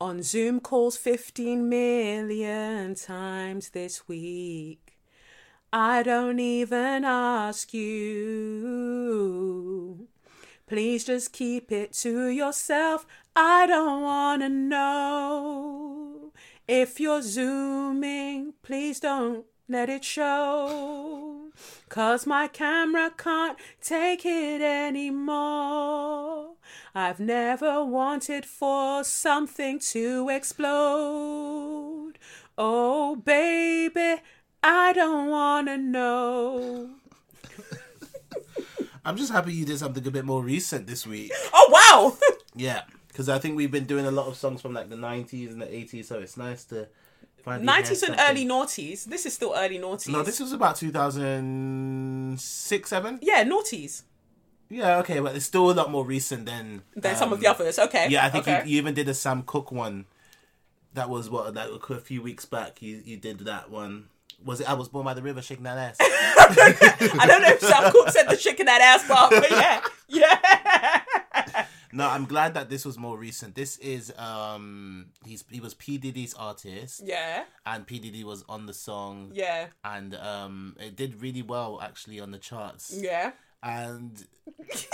on Zoom calls 15 million times this week. I don't even ask you. Please just keep it to yourself. I don't want to know. If you're zooming, please don't let it show. Cause my camera can't take it anymore. I've never wanted for something to explode. Oh, baby, I don't wanna know. I'm just happy you did something a bit more recent this week. Oh, wow! Yeah, because I think we've been doing a lot of songs from like the 90s and the 80s, so it's nice to 90s and early noughties. This is still early noughties. No, this was about 2006, 7? Yeah, noughties. Yeah, okay, but it's still a lot more recent than. Than some of um, the others. Okay. Yeah, I think okay. you, you even did a Sam Cooke one. That was what, like a few weeks back. You you did that one. Was it I was born by the river, shaking that ass? I don't know if Sam Cooke said the chicken that ass part, but yeah. Yeah. no, I'm glad that this was more recent. This is um he's he was P Diddy's artist, Yeah. and P Diddy was on the song, Yeah. and um it did really well actually on the charts. Yeah. and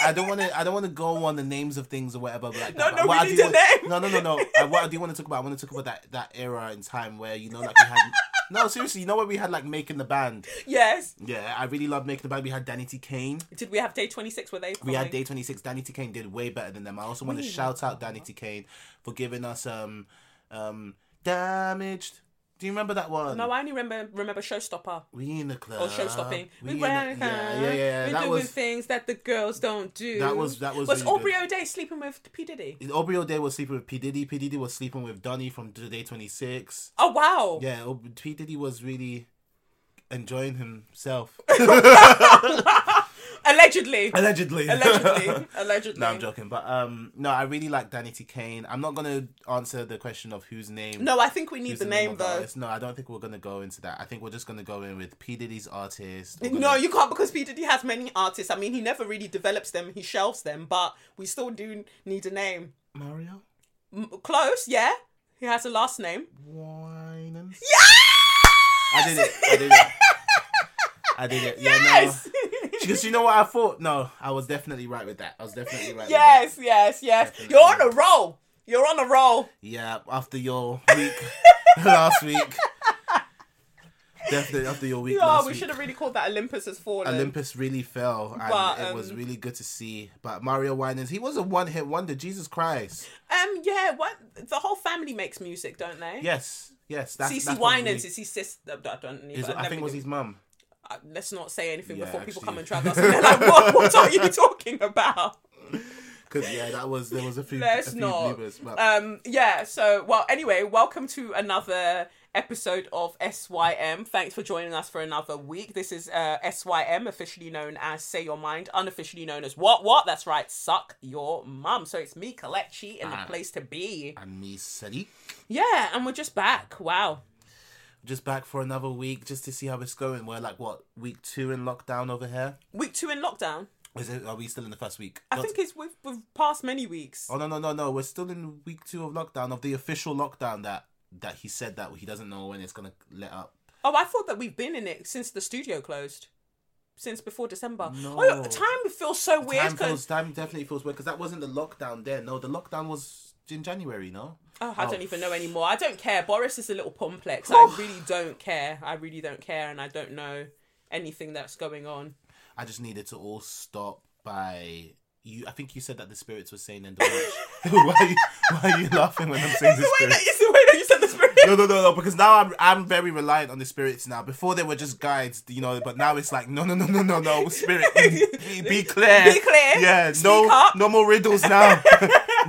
I don't want to. I don't want to go on the names of things or whatever. Like No, that. no, But we I need a want- name. No, no, no, no. Uh, what I do want to talk about, I want to talk about that that era in time where you know, like we had. No, seriously, you know where we had like making the band. Yes. Yeah, I really love making the band. We had Danity Kane. Did we have day 26 Were they We had? Day Twenty Six. Danity Kane did way better than them. I also want to shout out Danity Kane for giving us um um damaged. Do you remember that one? No, I only remember remember Showstopper we in the club. or Show Stopping. We, we in the, yeah, yeah, yeah. We're That doing was things that the girls don't do. That was- that was Was really Aubrey. O'Day sleeping with P Diddy? Aubrey O'Day was sleeping with P Diddy. P Diddy was sleeping with Donny from Day Twenty Six. Oh wow! Yeah, P Diddy was really enjoying himself. Allegedly, Allegedly. allegedly, allegedly. no, I'm joking. But um, no, I really like Danity Kane. I'm not gonna answer the question of whose name. No, I think we need who's the name though. No, I don't think we're gonna go into that. I think we're just gonna go in with P Diddy's artist. We're No, you can't because P Diddy has many artists. I mean, he never really develops them; he shelves them. But we still do need a name. Mario M- close, yeah. He has a last name. Winans. Yes! I did it. I did it. I did it. Yeah, Yes. no. Because you know what I thought? No, I was definitely right with that. I was definitely right. yes, yes, yes. Definitely. You're on a roll. You're on a roll. Yeah, after your week last week. Definitely after your week Oh, last we should have really called that Olympus has fallen. Olympus really fell, and But, it was um, really good to see. But Mario Winans, he was a one-hit wonder. Jesus Christ! Um, yeah. What the whole family makes music, don't they? Yes, yes. That's, CeCe that's Winans really- is his sister. I don't even. I think it was his mum. Uh, let's not say anything Yeah, before people come and drag us. And they're like, what, what are you talking about? Cause yeah, that was there was a few. Let's a few not. bloopers, but Um, yeah. So, well, anyway, welcome to another episode of SYM. Thanks for joining us for another week. This is uh, SYM, officially known as Say Your Mind, unofficially known as What What. That's right, Suck Your Mum. So it's me, Kelechi, in the Ah. place to be. and me, Sadiq. Yeah, and we're just back. Wow. Just back for another week just to see how it's going. We're like what week two in lockdown over here. Week two in lockdown. Is it? Are we still in the first week? I Not- think it's we've, we've passed many weeks. Oh no no no no! We're still in week two of lockdown of the official lockdown that that he said that he doesn't know when it's gonna let up. Oh, I thought that we've been in it since the studio closed. Since before December. No. Oh, time feels so weird. time feels time definitely feels weird because that wasn't the lockdown there. No, the lockdown was in January. No. Oh, I Oh. don't even know anymore. I don't care. Boris is a little complex. I oh. really don't care. I really don't care, and I don't know anything that's going on. I just needed to all stop by you. I think you said that the spirits were saying and the watch. why, are you, why are you laughing when I'm saying the It's the way that spirits? it's the way that you said the spirit. No, no, no, no. Because now I'm I'm very reliant on the spirits now. Before they were just guides, you know. But now it's like no, no, no, no, no, no. Spirit, be, be clear. Be clear. Yeah. Speak no, up. no more riddles now.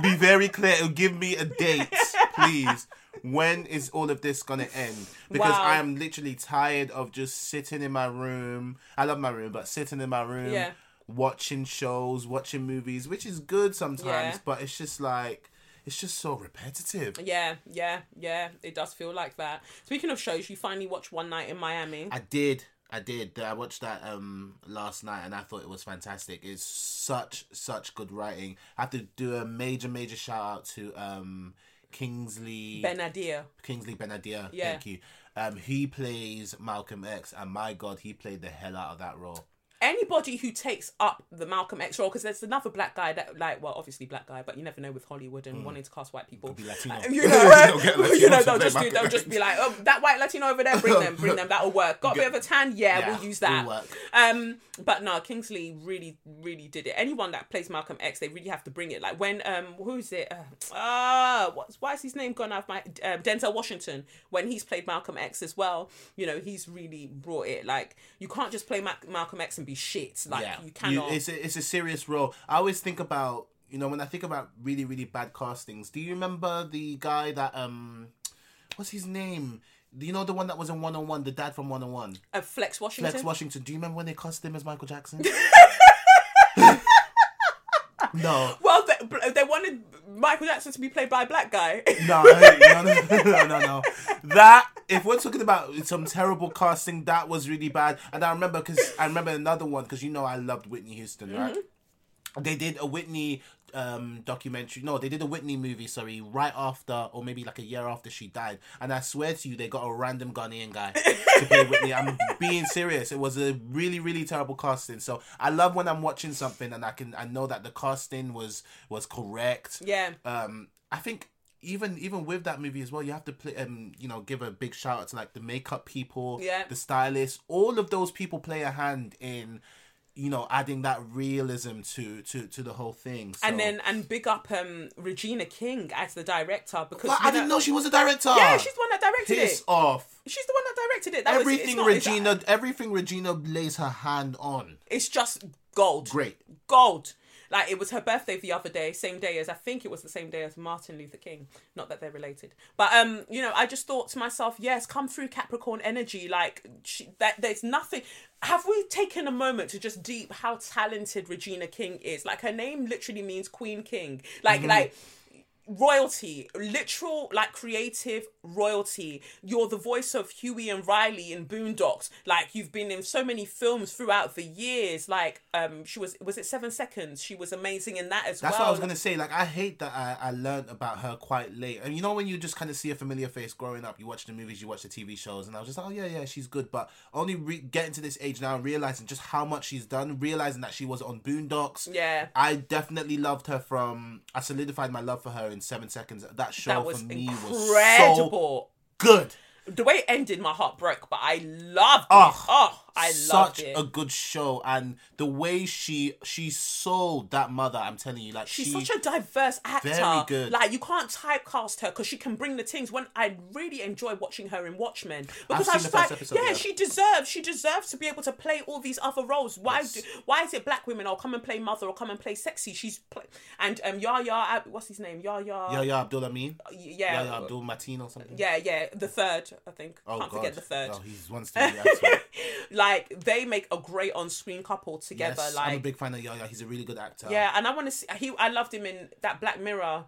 Be very clear. Give me a date, please. When is all of this gonna end? Because Wow. I am literally tired of just sitting in my room. I love my room, but sitting in my room, Yeah. watching shows, watching movies, which is good sometimes, Yeah. but it's just like it's just so repetitive. Yeah, yeah, yeah. It does feel like that. Speaking of shows, you finally watched One Night in Miami. I did. I did. I watched that um last night and I thought it was fantastic. It's such such good writing. I have to do a major major shout out to um Kingsley Ben-Adir. Kingsley Ben-Adir. Yeah. Thank you. Um, he plays Malcolm X, and my God, he played the hell out of that role. Anybody who takes up the Malcolm X role, because there's another black guy that, like, well, obviously black guy, but you never know with Hollywood and wanting to cast white people. Mm. Uh, you know, uh, They'll you know, they'll just do, they'll just be like, oh, that white Latino over there, bring them, bring them, that'll work. Got a bit of a tan, yeah, Yeah, we'll use that. Um, but no, Kingsley really, really did it. Anyone that plays Malcolm X, they really have to bring it. Like when, um, who's it? Uh, uh what's why is his name gone out of my um, Denzel Washington when he's played Malcolm X as well. You know, he's really brought it. Like you can't just play Ma- Malcolm X and be shit. Like you cannot. it's a, it's a serious role. I always think about you know when I think about really really bad castings. Do you remember the guy that um, what's his name? Do you know the one that was in One on One, the dad from One on One, uh, Flex Washington. Flex Washington? Do you remember when they cast him as Michael Jackson? no. Well, they, they wanted Michael Jackson to be played by a black guy. No, no, no, no, no, no. That if we're talking about some terrible casting, that was really bad. And I remember because I remember another one because you know I loved Whitney Houston, right? Mm-hmm. They did a Whitney um documentary. No, they did a Whitney movie. Sorry, right after or maybe like a year after she died. And I swear to you, they got a random Ghanaian guy to play Whitney. I'm being serious. It was a really really terrible casting. So I love when I'm watching something and I can I know that the casting was was correct yeah. um I think even even with that movie as well, you have to play um you know give a big shout out to like the makeup people, Yeah. the stylists, all of those people play a hand in you know adding that realism to to to the whole thing. So, And then and big up um Regina King as the director because I didn't know she was a director. Yeah, she's the one that directed Piss it. off. She's the one that directed it. That was- Everything not- it's- Regina, everything Regina lays her hand on. It's just gold. Great. Gold. Like it was her birthday the other day, same day as I think it was the same day as Martin Luther King. Not that they're related, but um, you know, I just thought to myself, yes, come through Capricorn energy. Like she, that, there's nothing. Have we taken a moment to just deep how talented Regina King is? Like her name literally means Queen King. Like like royalty, literal like creative royalty. You're the voice of Huey and Riley in Boondocks. Like you've been in so many films throughout the years. Like um, she was was it Seven Seconds? She was amazing in that as That's well. That's what I was gonna say. Like, I hate that I, I learned about her quite late. And you know, when you just kind of see a familiar face growing up, you watch the movies, you watch the TV shows, and I was just like, oh yeah, yeah, she's good. But only re- getting to this age now, and realizing just how much she's done, realizing that she was on Boondocks. Yeah. I definitely loved her from. I solidified my love for her in Seven Seconds. That show that for me was so good. The way it ended, my heart broke, but I loved it. Oh, Oh, I loved it. Such a good show, and the way she she sold that mother, I'm telling you, like She's she, such a diverse actor. Very good. Like you can't typecast her because she can bring the things. When I really enjoy watching her in Watchmen because I seen was like, episode, yeah, yeah. she deserves. She deserves to be able to play all these other roles. Why? Yes. Do, why is it black women? Or come and play mother, or come and play sexy. She's play, and um Yaya. What's his name? Yaya. yeah, Abdul Amin, Yeah. yeah, Abdul Mateen or something. yeah, yeah, the third, I think. Oh Can't God! forget the third. Oh, he's one like they make a great on-screen couple together. yes, like I'm a big fan of Yaya. He's a really good actor. yeah, and I want to see. He, I loved him in that Black Mirror.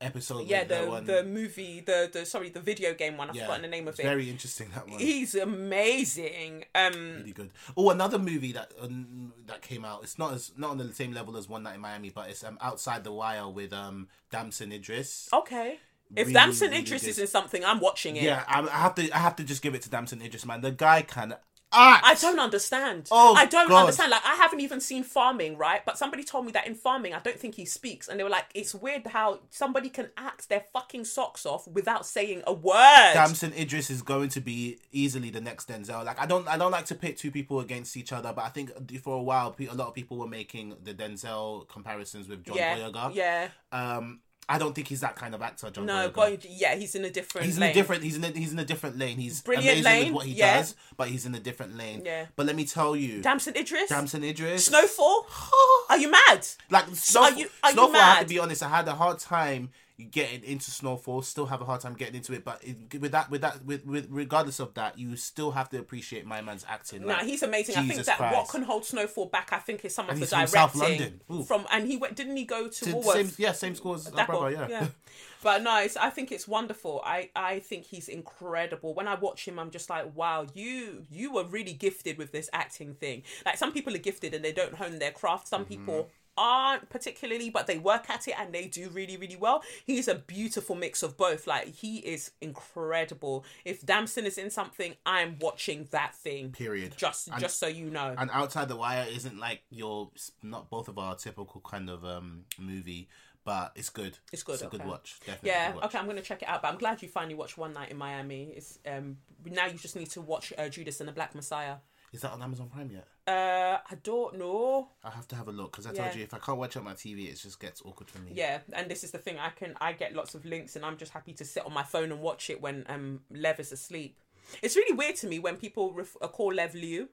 episode. Yeah, the the movie, the the sorry, the video game one. I've yeah, forgotten the name of it's it. Very interesting that one. He's amazing. Um, really good. Oh, another movie that um, that came out. It's not as not on the same level as One Night in Miami, but it's um Outside the Wire with um Damson Idris. okay. If Really, Damson really Idris is in something, I'm watching it. Yeah, I, I have to I have to just give it to Damson Idris, man. The guy can act. I don't understand. Oh, I don't God. understand. Like I haven't even seen farming, right? But somebody told me that in farming, I don't think he speaks, and they were like, "It's weird how somebody can act their fucking socks off without saying a word." Damson Idris is going to be easily the next Denzel. Like I don't, I don't like to pit two people against each other, but I think for a while, a lot of people were making the Denzel comparisons with John yeah, Boyega. yeah. Um, I don't think he's that kind of actor, John. No, Boyega. but yeah, he's in a different. He's in lane. a different. He's in a, he's in a different lane. He's Brilliant amazing lane, with what he yeah. does, but he's in a different lane. Yeah. But let me tell you, Damson Idris. Damson Idris, Snowfall. Are you mad? Like Snowfall, you- are you Snowfall I have to be honest. I had a hard time getting into Snowfall. Still have a hard time getting into it. But it, with that, with that, with, with regardless of that, you still have to appreciate my man's acting. No, Like, he's amazing. I think Jesus that what can hold Snowfall back, I think, is some of the he's from South London. From, and he went. Didn't he go to To- Woolworths? same, yeah, same score as That brother. one, Yeah. But no, it's, I think it's wonderful. I, I think he's incredible. When I watch him, I'm just like, wow, you you were really gifted with this acting thing. Like some people are gifted and they don't hone their craft. Some Mm-hmm. people aren't particularly, but they work at it and they do really, really well. He's a beautiful mix of both. Like he is incredible. If Damson is in something, I'm watching that thing. Period. Just And- just so you know. And outside the wire isn't like your not both of our typical kind of um movie, but it's good. It's good, It's a good watch. Definitely. Yeah, watch. okay, I'm gonna check it out. But I'm glad you finally watched One Night in Miami. It's um now you just need to watch uh, Judas and the Black Messiah. Is that on Amazon Prime yet? Uh, I don't know. I have to have a look because I Yeah. told you if I can't watch it on my TV, it just gets awkward for me. Yeah, and this is the thing. I can I get lots of links, and I'm just happy to sit on my phone and watch it when um Lev is asleep. It's really weird to me when people ref- uh, call Lev Liu.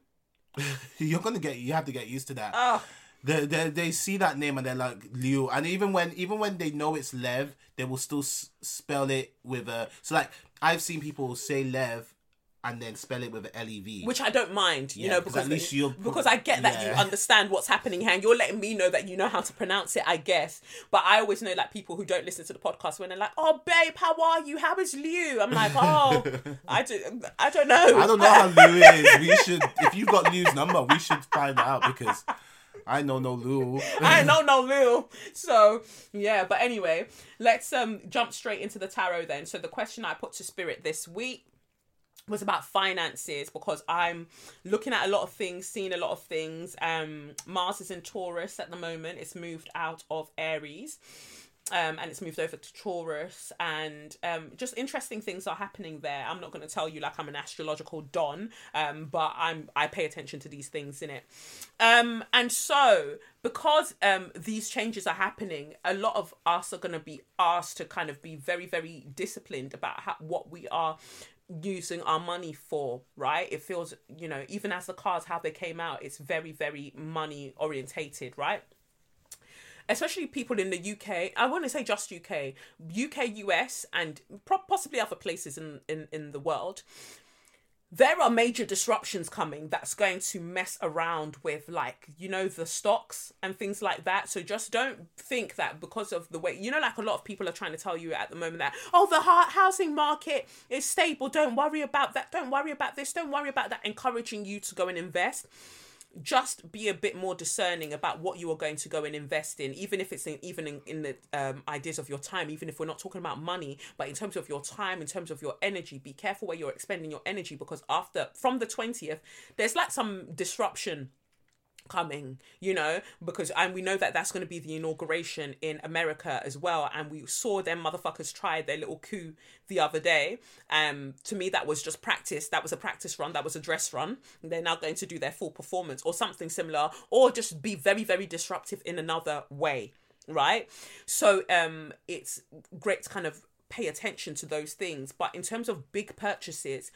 You're gonna get. You have to get used to that. Oh, They, they they see that name and they're like Liu, and even when even when they know it's Lev, they will still s- spell it with a. So like I've seen people say Lev, and then spell it with L E V. which I don't mind, you Yeah, know, 'cause because at least you're- because I get that you understand what's happening here, and you're letting me know that you know how to pronounce it. I guess, but I always know like people who don't listen to the podcast when they're like, "Oh, babe, how are you? How is Liu?" I'm like, "Oh, I do, I don't know. I don't know how Liu is. We should if you've got Liu's number, we should find out because I know no Liu. I know no Lil. So yeah, but anyway, let's um jump straight into the tarot then. So the question I put to spirit this week was about finances because I'm looking at a lot of things, seeing a lot of things. Um Mars is in Taurus at the moment. It's moved out of Aries. Um, and it's moved over to Taurus, and um, just interesting things are happening there. I'm not going to tell you like I'm an astrological don, um, but I'm I pay attention to these things in it. Um, and so because um, these changes are happening, a lot of us are going to be asked to kind of be very very disciplined about how, what we are using our money for right it feels you know even as the cards how they came out it's very very money orientated right especially people in the UK. I want to say just UK, UK, US, and possibly other places in, in, in the world. There are major disruptions coming that's going to mess around with, like, you know, the stocks and things like that. So just don't think that because of the way, you know, like a lot of people are trying to tell you at the moment that, oh, the housing market is stable. Don't worry about that. Don't worry about this. Don't worry about that. Encouraging you to go and invest just be a bit more discerning about what you are going to go and invest in even if it's in, even in, in the um, ideas of your time even if we're not talking about money but in terms of your time in terms of your energy be careful where you're expending your energy because after from the 20th there's like some disruption coming you know because and we know that that's going to be the inauguration in america as well and we saw them motherfuckers try their little coup the other day. Um to me that was just practice. That was a practice run. That was a dress run. They're now going to do their full performance or something similar or just be very very disruptive in another way right? So um it's great to kind of pay attention to those things. But in terms of big purchases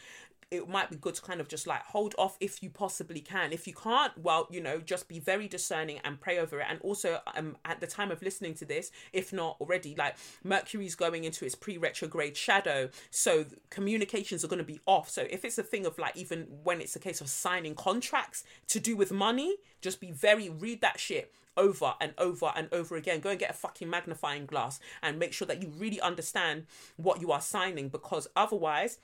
it might be good to kind of just like hold off if you possibly can. If you can't, well, you know, just be very discerning and pray over it. And also, um, at the time of listening to this, if not already, like Mercury's going into its pre retrograde shadow. So communications are going to be off. So if it's a thing of like, even when it's a case of signing contracts to do with money, just be very, read that shit over and over and over again. Go and get a fucking magnifying glass and make sure that you really understand what you are signing because otherwise,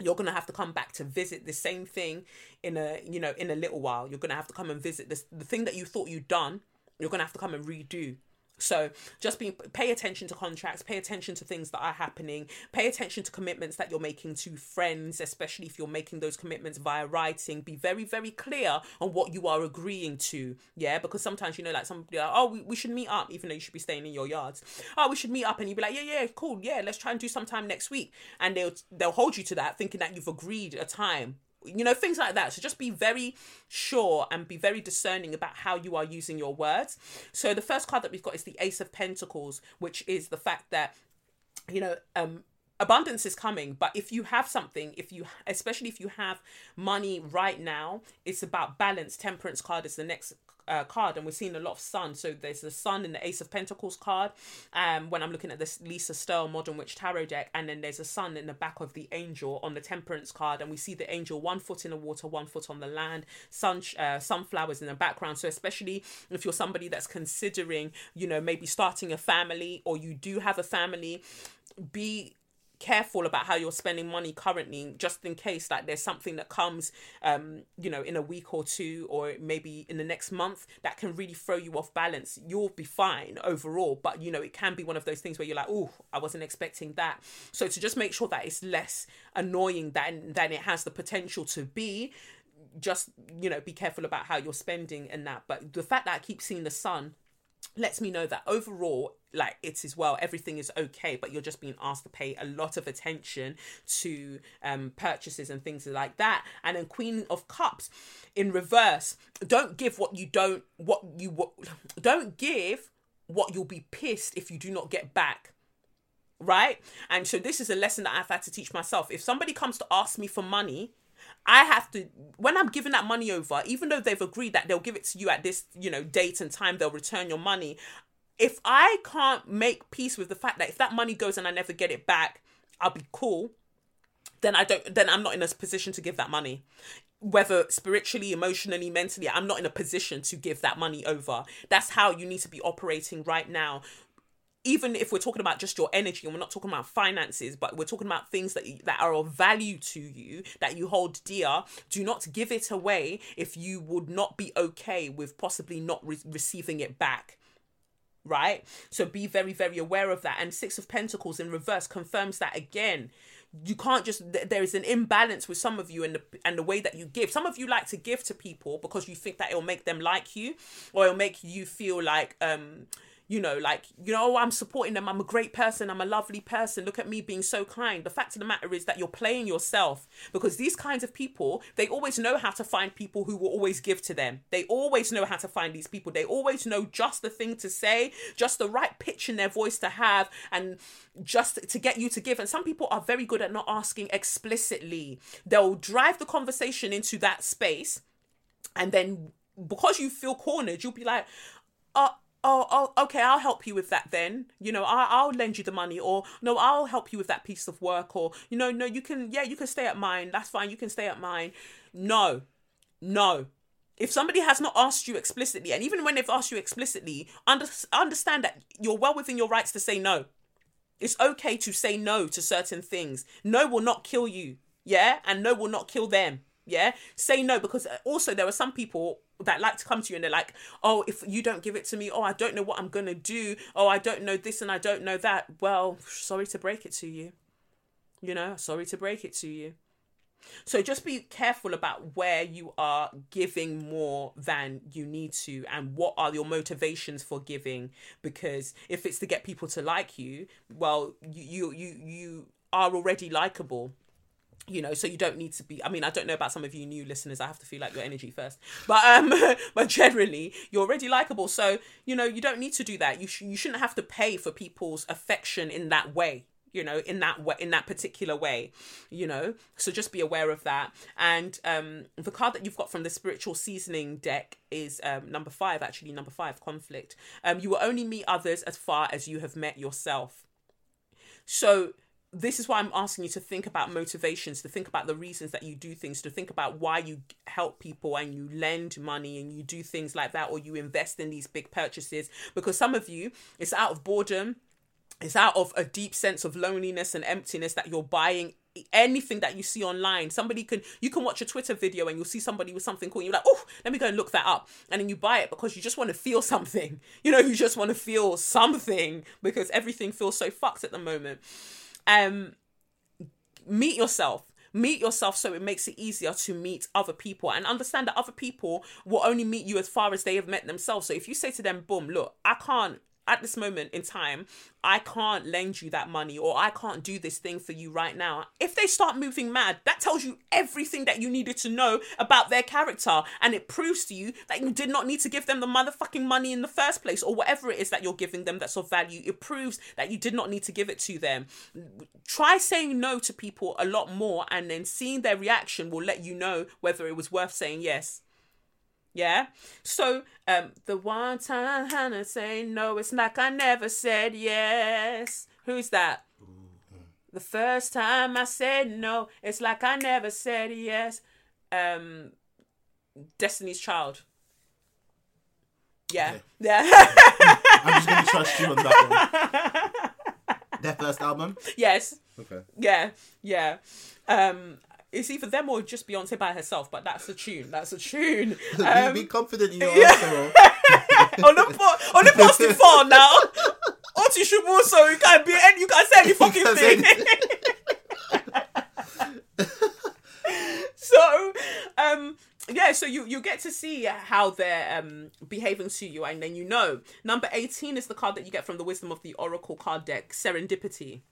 you're gonna have to come back to visit the same thing in a you know in a little while. You're gonna have to come and visit this the thing that you thought you'd done. You're gonna have to come and redo So just be pay attention to contracts, pay attention to things that are happening, pay attention to commitments that you're making to friends, especially if you're making those commitments via writing. Be very, very clear on what you are agreeing to. Yeah, because sometimes you know, like somebody like, oh, we, we should meet up, even though you should be staying in your yards. Oh, we should meet up, and you'd be like, yeah, yeah, cool, yeah, let's try and do sometime next week, and they'll they'll hold you to that, thinking that you've agreed a time you know things like that. So just be very sure and be very discerning about how you are using your words. So the first card that we've got is the ace of pentacles which is the fact that you know um abundance is coming. But if you have something if you especially if you have money right now it's about balance. Temperance card is the next uh, card and we're seeing a lot of sun. So there's the sun in the ace of pentacles card um when i'm looking at this lisa Sterle modern witch tarot deck and then there's a sun in the back of the angel on the temperance card and we see the angel one foot in the water one foot on the land sun uh, sunflowers in the background. So especially if you're somebody that's considering you know maybe starting a family or you do have a family be careful about how you're spending money currently just in case like there's something that comes um you know in a week or two or maybe in the next month that can really throw you off balance. You'll be fine overall but you know it can be one of those things where you're like oh i wasn't expecting that. So to just make sure that it's less annoying than than it has the potential to be just you know be careful about how you're spending and that. But the fact that i keep seeing the sun lets me know that overall like it is well everything is okay but you're just being asked to pay a lot of attention to um purchases and things like that. And then queen of cups in reverse don't give what you don't what you don't give what you'll be pissed if you do not get back right? And so this is a lesson that i've had to teach myself. If somebody comes to ask me for money I have to when I'm giving that money over, even though they've agreed that they'll give it to you at this, you know, date and time, they'll return your money. If I can't make peace with the fact that if that money goes and I never get it back, I'll be cool. Then I don't. Then I'm not in a position to give that money whether spiritually, emotionally, mentally, I'm not in a position to give that money over. That's how you need to be operating right now even if we're talking about just your energy and we're not talking about finances but we're talking about things that that are of value to you that you hold dear do not give it away if you would not be okay with possibly not re- receiving it back right? So be very very aware of that. And six of pentacles in reverse confirms that again. You can't just there is an imbalance with some of you and the and the way that you give. Some of you like to give to people because you think that it'll make them like you or it'll make you feel like um you know, like, you know, oh, I'm supporting them. I'm a great person. I'm a lovely person. Look at me being so kind. The fact of the matter is that you're playing yourself because these kinds of people, they always know how to find people who will always give to them. They always know how to find these people. They always know just the thing to say, just the right pitch in their voice to have, and just to get you to give. And some people are very good at not asking explicitly. They'll drive the conversation into that space. And then because you feel cornered, you'll be like, uh, oh, oh, okay, I'll help you with that then. You know, I, I'll lend you the money, or no, I'll help you with that piece of work, or you know, no, you can, yeah, you can stay at mine. That's fine. You can stay at mine. No, no. If somebody has not asked you explicitly, and even when they've asked you explicitly, under, understand that you're well within your rights to say no. It's okay to say no to certain things. No will not kill you, yeah, and no will not kill them. Yeah, say no because uh, also there are some people that like to come to you and they're like, oh, if you don't give it to me, oh, I don't know what I'm gonna do. Oh, I don't know this and I don't know that. Well, sorry to break it to you. You know, sorry to break it to you. So just be careful about where you are giving more than you need to and what are your motivations for giving because if it's to get people to like you, well, you you you, you are already likable you know so you don't need to be i mean i don't know about some of you new listeners i have to feel like your energy first but um but generally you're already likable so you know you don't need to do that. You, sh- you shouldn't have to pay for people's affection in that way you know in that way in that particular way you know so just be aware of that. And um the card that you've got from the spiritual seasoning deck is um number five actually number five conflict. Um you will only meet others as far as you have met yourself. So this is why I'm asking you to think about motivations, to think about the reasons that you do things, to think about why you help people and you lend money and you do things like that, or you invest in these big purchases. Because some of you, it's out of boredom, it's out of a deep sense of loneliness and emptiness that you're buying anything that you see online. Somebody can you can watch a Twitter video and you'll see somebody with something cool. And you're like, oh, let me go and look that up, and then you buy it because you just want to feel something. You know, you just want to feel something because everything feels so fucked at the moment. Um, meet yourself. Meet yourself so it makes it easier to meet other people and understand that other people will only meet you as far as they have met themselves. So if you say to them boom look i can't at this moment in time, I can't lend you that money or I can't do this thing for you right now. If they start moving mad, that tells you everything that you needed to know about their character and it proves to you that you did not need to give them the motherfucking money in the first place or whatever it is that you're giving them that's of value. It proves that you did not need to give it to them. Try saying no to people a lot more and then seeing their reaction will let you know whether it was worth saying yes. Yeah. So um the one time Hannah say no, it's like I never said yes. Who's that? The first time I said no, it's like I never said yes. Um Destiny's Child. Yeah. Okay. Yeah. I'm just gonna trust you on that one. Their first album. yes. Okay. Yeah. Yeah. Um it's either them or just Beyonce by herself, but that's a tune. That's a tune. Um, be, be confident in your yeah. answer. on the po- on the positive phone now. Shubu, so you can't be any, you can't say any fucking thing. so, um, yeah, so you you get to see how they're um behaving to you, and then you know. Number eighteen is the card that you get from the Wisdom of the Oracle card deck, Serendipity.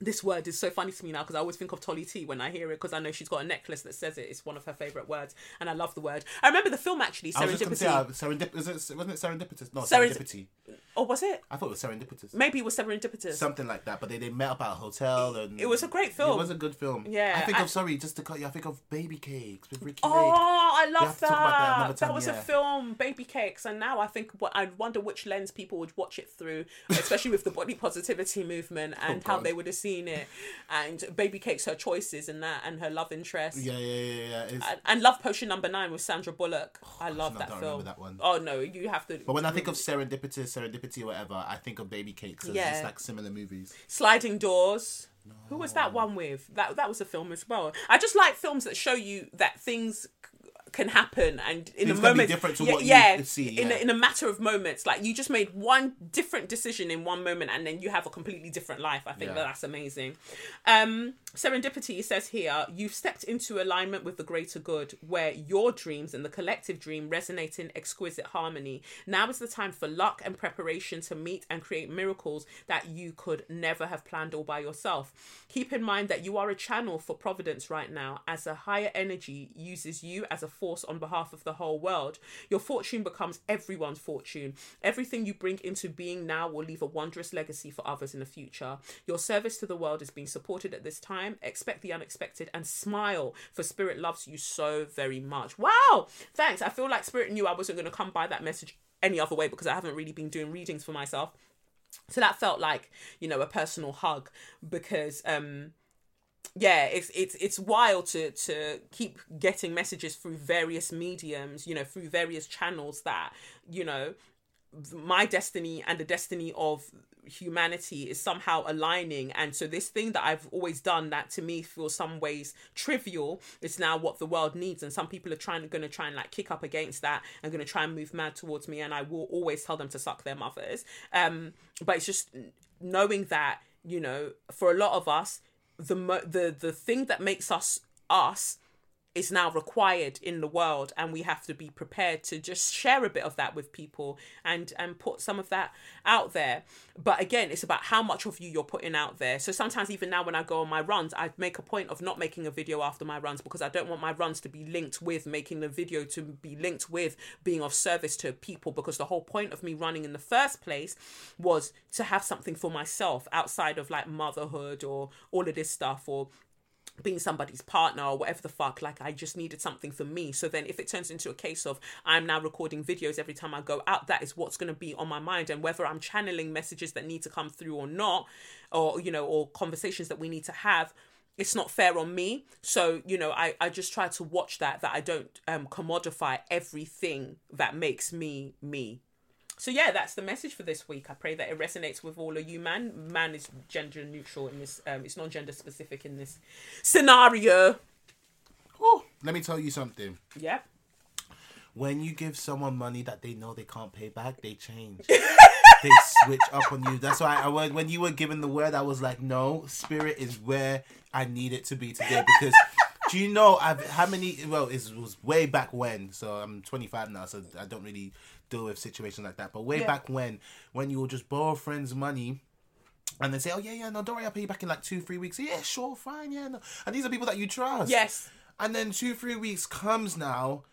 This word is so funny to me now because I always think of Tolly T when I hear it because I know she's got a necklace that says it. It's one of her favorite words, and I love the word. I remember the film actually, I was just say, Serendipity. uh, serendip- is it, wasn't it serendipitous? No, Serendip- serendipity. Or was it? I thought it was serendipitous. Maybe it was Serendipitous. Something like that, but they, they met up at a hotel and It was a great film. It was a good film. Yeah, I think I- of sorry, just to cut you. I think of Baby Cakes with Ricki Oh, Lake. I love to talk about that that. That, time, was a film, Baby Cakes, and now I think what I wonder which lens people would watch it through, especially with the body positivity movement and how they would have seen it, and Baby Cakes, her choices and that, and her love interest. Yeah, yeah, yeah, yeah. And, and Love Potion Number Nine with Sandra Bullock. Oh, I love that film. remember that one. Oh no, you have to. but when I think of Serendipity, serendipity, or whatever, I think of Baby Cakes. So Yeah. It's like similar movies. Sliding Doors. Who was that one with? That that was a film as well. I just like films that show you that things can happen and in Things a moment different to yeah, what you yeah, see, in a, in a matter of moments. Like you just made one different decision in one moment and then you have a completely different life. I think Yeah. that that's amazing. Um serendipity says here you've stepped into alignment with the greater good where your dreams and the collective dream resonate in exquisite harmony. Now is the time for luck and preparation to meet and create miracles that you could never have planned all by yourself. Keep in mind that you are a channel for providence right now as a higher energy uses you as a force on behalf of the whole world your fortune becomes everyone's fortune. Everything you bring into being now will leave a wondrous legacy for others in the future. Your service to the world is being supported at this time. Expect the unexpected and smile for spirit loves you so very much. Wow! Thanks. I feel like spirit knew i wasn't going to come by that message any other way because i haven't really been doing readings for myself. So that felt like you know a personal hug because um yeah it's it's it's wild to to keep getting messages through various mediums you know through various channels that you know my destiny and the destiny of humanity is somehow aligning. And so this thing that i've always done that to me feels some ways trivial is now what the world needs. And some people are trying going to try and like kick up against that and going to try and move mad towards me. And i will always tell them to suck their mothers. Um but it's just knowing that you know for a lot of us the the the thing that makes us us is now required in the world and we have to be prepared to just share a bit of that with people and and put some of that out there. But again it's about how much of you you're putting out there. So sometimes even now when i go on my runs i make a point of not making a video after my runs because i don't want my runs to be linked with making the video to be linked with being of service to people because the whole point of me running in the first place was to have something for myself outside of like motherhood or all of this stuff or being somebody's partner or whatever the fuck like i just needed something for me. So then if it turns into a case of i'm now recording videos every time i go out that is what's going to be on my mind. And whether i'm channeling messages that need to come through or not or you know or conversations that we need to have it's not fair on me. So you know i i just try to watch that that i don't um commodify everything that makes me me So yeah, that's the message for this week. I pray that it resonates with all of you, man. Man is gender neutral in this. Um, it's non-gender specific in this scenario. Oh, let me tell you something. Yeah. When you give someone money that they know they can't pay back, they change. they switch up on you. That's why I when when you were given the word, I was like, no, spirit is where I need it to be today because. Do you know I've how many? Well, it was way back when. So I'm 25 now, so I don't really deal with situations like that. But way Yeah. back when, when you would just borrow friends' money, and they say, "Oh yeah, yeah, no, don't worry, I'll pay you back in like two, three weeks." Yeah, sure, fine, yeah, no. And these are people that you trust. Yes. And then two, three weeks comes now.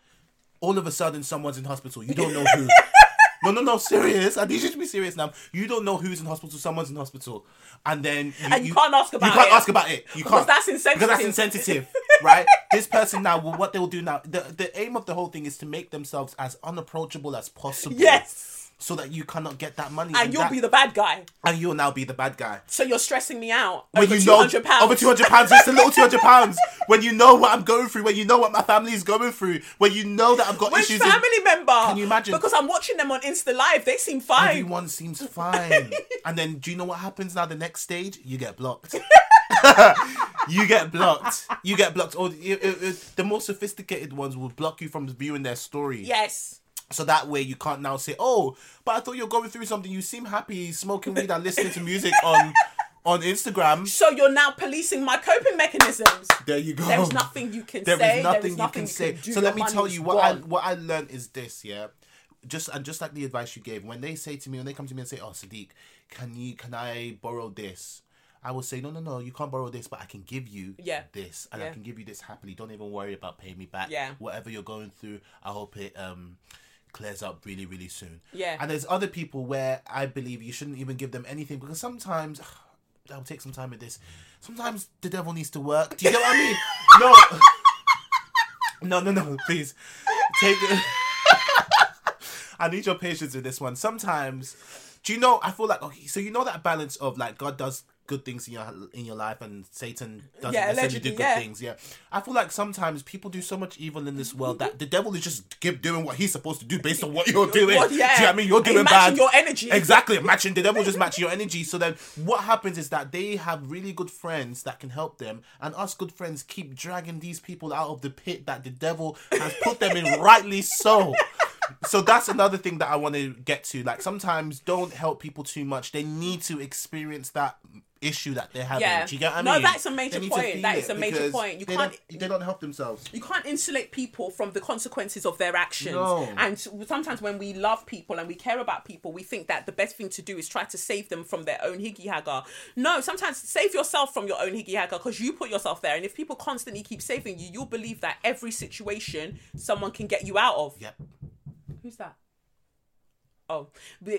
All of a sudden, someone's in hospital. You don't know who. no, no, no, serious. I need you to be serious now. You don't know who's in hospital. Someone's in hospital, and then you, And you can't ask about it. You can't it. ask about it. You can't. that's insensitive. Because that's insensitive, right? This person now, well, what they will do now, the the aim of the whole thing is to make themselves as unapproachable as possible. Yes. So that you cannot get that money, And you'll that- be the bad guy. and you'll now be the bad guy. So you're stressing me out. When over you know pounds. over two hundred pounds, just a little two hundred pounds. When you know what I'm going through, when you know what my family is going through, when you know that I've got Which issues. in- family member? Can you imagine? Because I'm watching them on Insta Live. They seem fine. Everyone seems fine. and then do you know what happens now? The next stage, you get blocked. you get blocked. You get blocked. Or it- it- it- the more sophisticated ones will block you from viewing their story. Yes. So that way you can't now say, "Oh, but I thought you're going through something. You seem happy smoking weed and listening to music on on Instagram." So you're now policing my coping mechanisms. There you go. There is nothing you can There is say. nothing there is nothing you can say. do. So let me tell you what I what I learned is this, yeah. Just and just like the advice you gave, when they say to me, when they come to me and say, "Oh, Sadiq, can you can I borrow this?" I will say, "No, no, no, you can't borrow this, but I can give you Yeah. this, and I can give you this happily. Don't even worry about paying me back. Yeah. whatever you're going through, I hope it um." clears up really really soon Yeah. and there's other people where i believe you shouldn't even give them anything because sometimes i'll take some time with this sometimes the devil needs to work do you get what i mean no no no no please take it i need your patience with this one sometimes do you know i feel like okay so you know that balance of like god does good things in your in your life and satan doesn't Yeah, necessarily do good yeah. things yeah i feel like sometimes people do so much evil in this world that the devil is just give, doing what he's supposed to do based on what you're doing What- do you yeah. know what i mean you're doing matching bad your energy. exactly matching the devil just matching your energy so then what happens is that they have really good friends that can help them and us good friends keep dragging these people out of the pit that the devil has put them in rightly so so that's another thing that I want to get to. Like sometimes don't help people too much. They need to experience that issue that they're having. Yeah. Do you get what I No, mean? that's a major They need to point. That is a major point. You they can't- Don't, they don't help themselves. you can't insulate people from the consequences of their actions. No. And sometimes when we love people and we care about people, we think that the best thing to do is try to save them from their own higgy hagger. No, sometimes save yourself from your own higgy hagger because you put yourself there. And if people constantly keep saving you, you'll believe that every situation someone can get you out of. Yep. Who's that? Oh,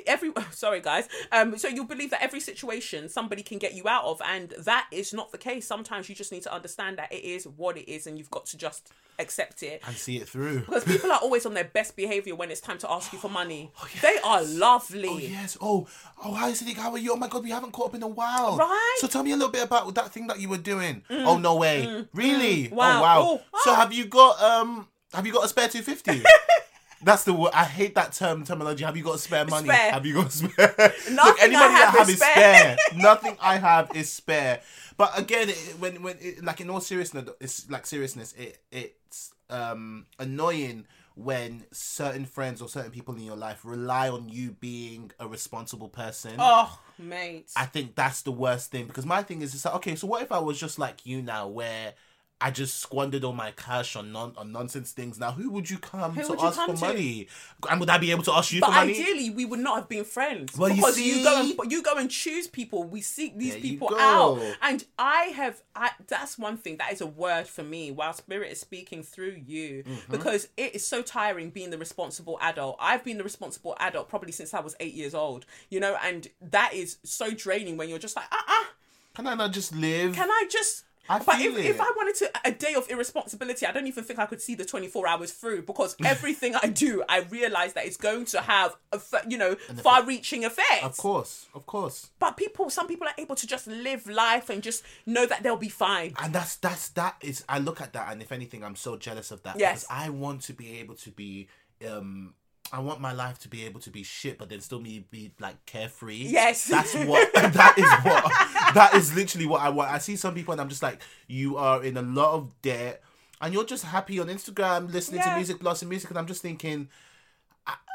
every sorry guys. Um, so you believe that every situation somebody can get you out of, and that is not the case. Sometimes you just need to understand that it is what it is, and you've got to just accept it. And see it through. Because people are always on their best behavior when it's time to ask you for money. They are lovely. Oh yes. Oh, oh hi Sadiq, how are you? Oh my god, we haven't caught up in a while. Right? So tell me a little bit about that thing that you were doing. Oh no way. really? Wow. Oh wow. Oh, So ah. have you got um have you got a spare two fifty? That's the word. I hate that term terminology. Have you got spare money? Spare. Have you got spare? Nothing Look, anybody I have that have is is spare. spare. Nothing I have is spare. But again, it, when when it, like in all seriousness, it's like seriousness. It it's um annoying when certain friends or certain people in your life rely on you being a responsible person. Oh, mate. I think that's the worst thing because my thing is, it's like, okay, so what if I was just like you now, where I just squandered all my cash on non on nonsense things? Now, who would you come Who to ask come for to? money? And would I be able to ask you but for money? ideally, we would not have been friends Well, you because you, go and see? you go and choose people. We seek these people out, and I have. I that's one thing that is a word for me. While Spirit is speaking through you, Mm-hmm. because it is so tiring being the responsible adult. I've been the responsible adult probably since I was eight years old. You know, and that is so draining when you're just like, ah, ah. Can I not just live? Can I just? I but if, if. I wanted to a day of irresponsibility, I don't even think I could see the twenty four hours through because everything I do, I realize that it's going to have a you know far reaching effects. Of course, of course. But people, some people are able to just live life and just know that they'll be fine. And that's that's that is I look at that and if anything I'm so jealous of that Yes. because I want to be able to be um I want my life to be able to be shit, but then still me be like carefree. Yes. that's what. that is what. That is literally what I want. I see some people and I'm just like, you are in a lot of debt, and you're just happy on Instagram listening Yeah. to music, blasting music, and I'm just thinking.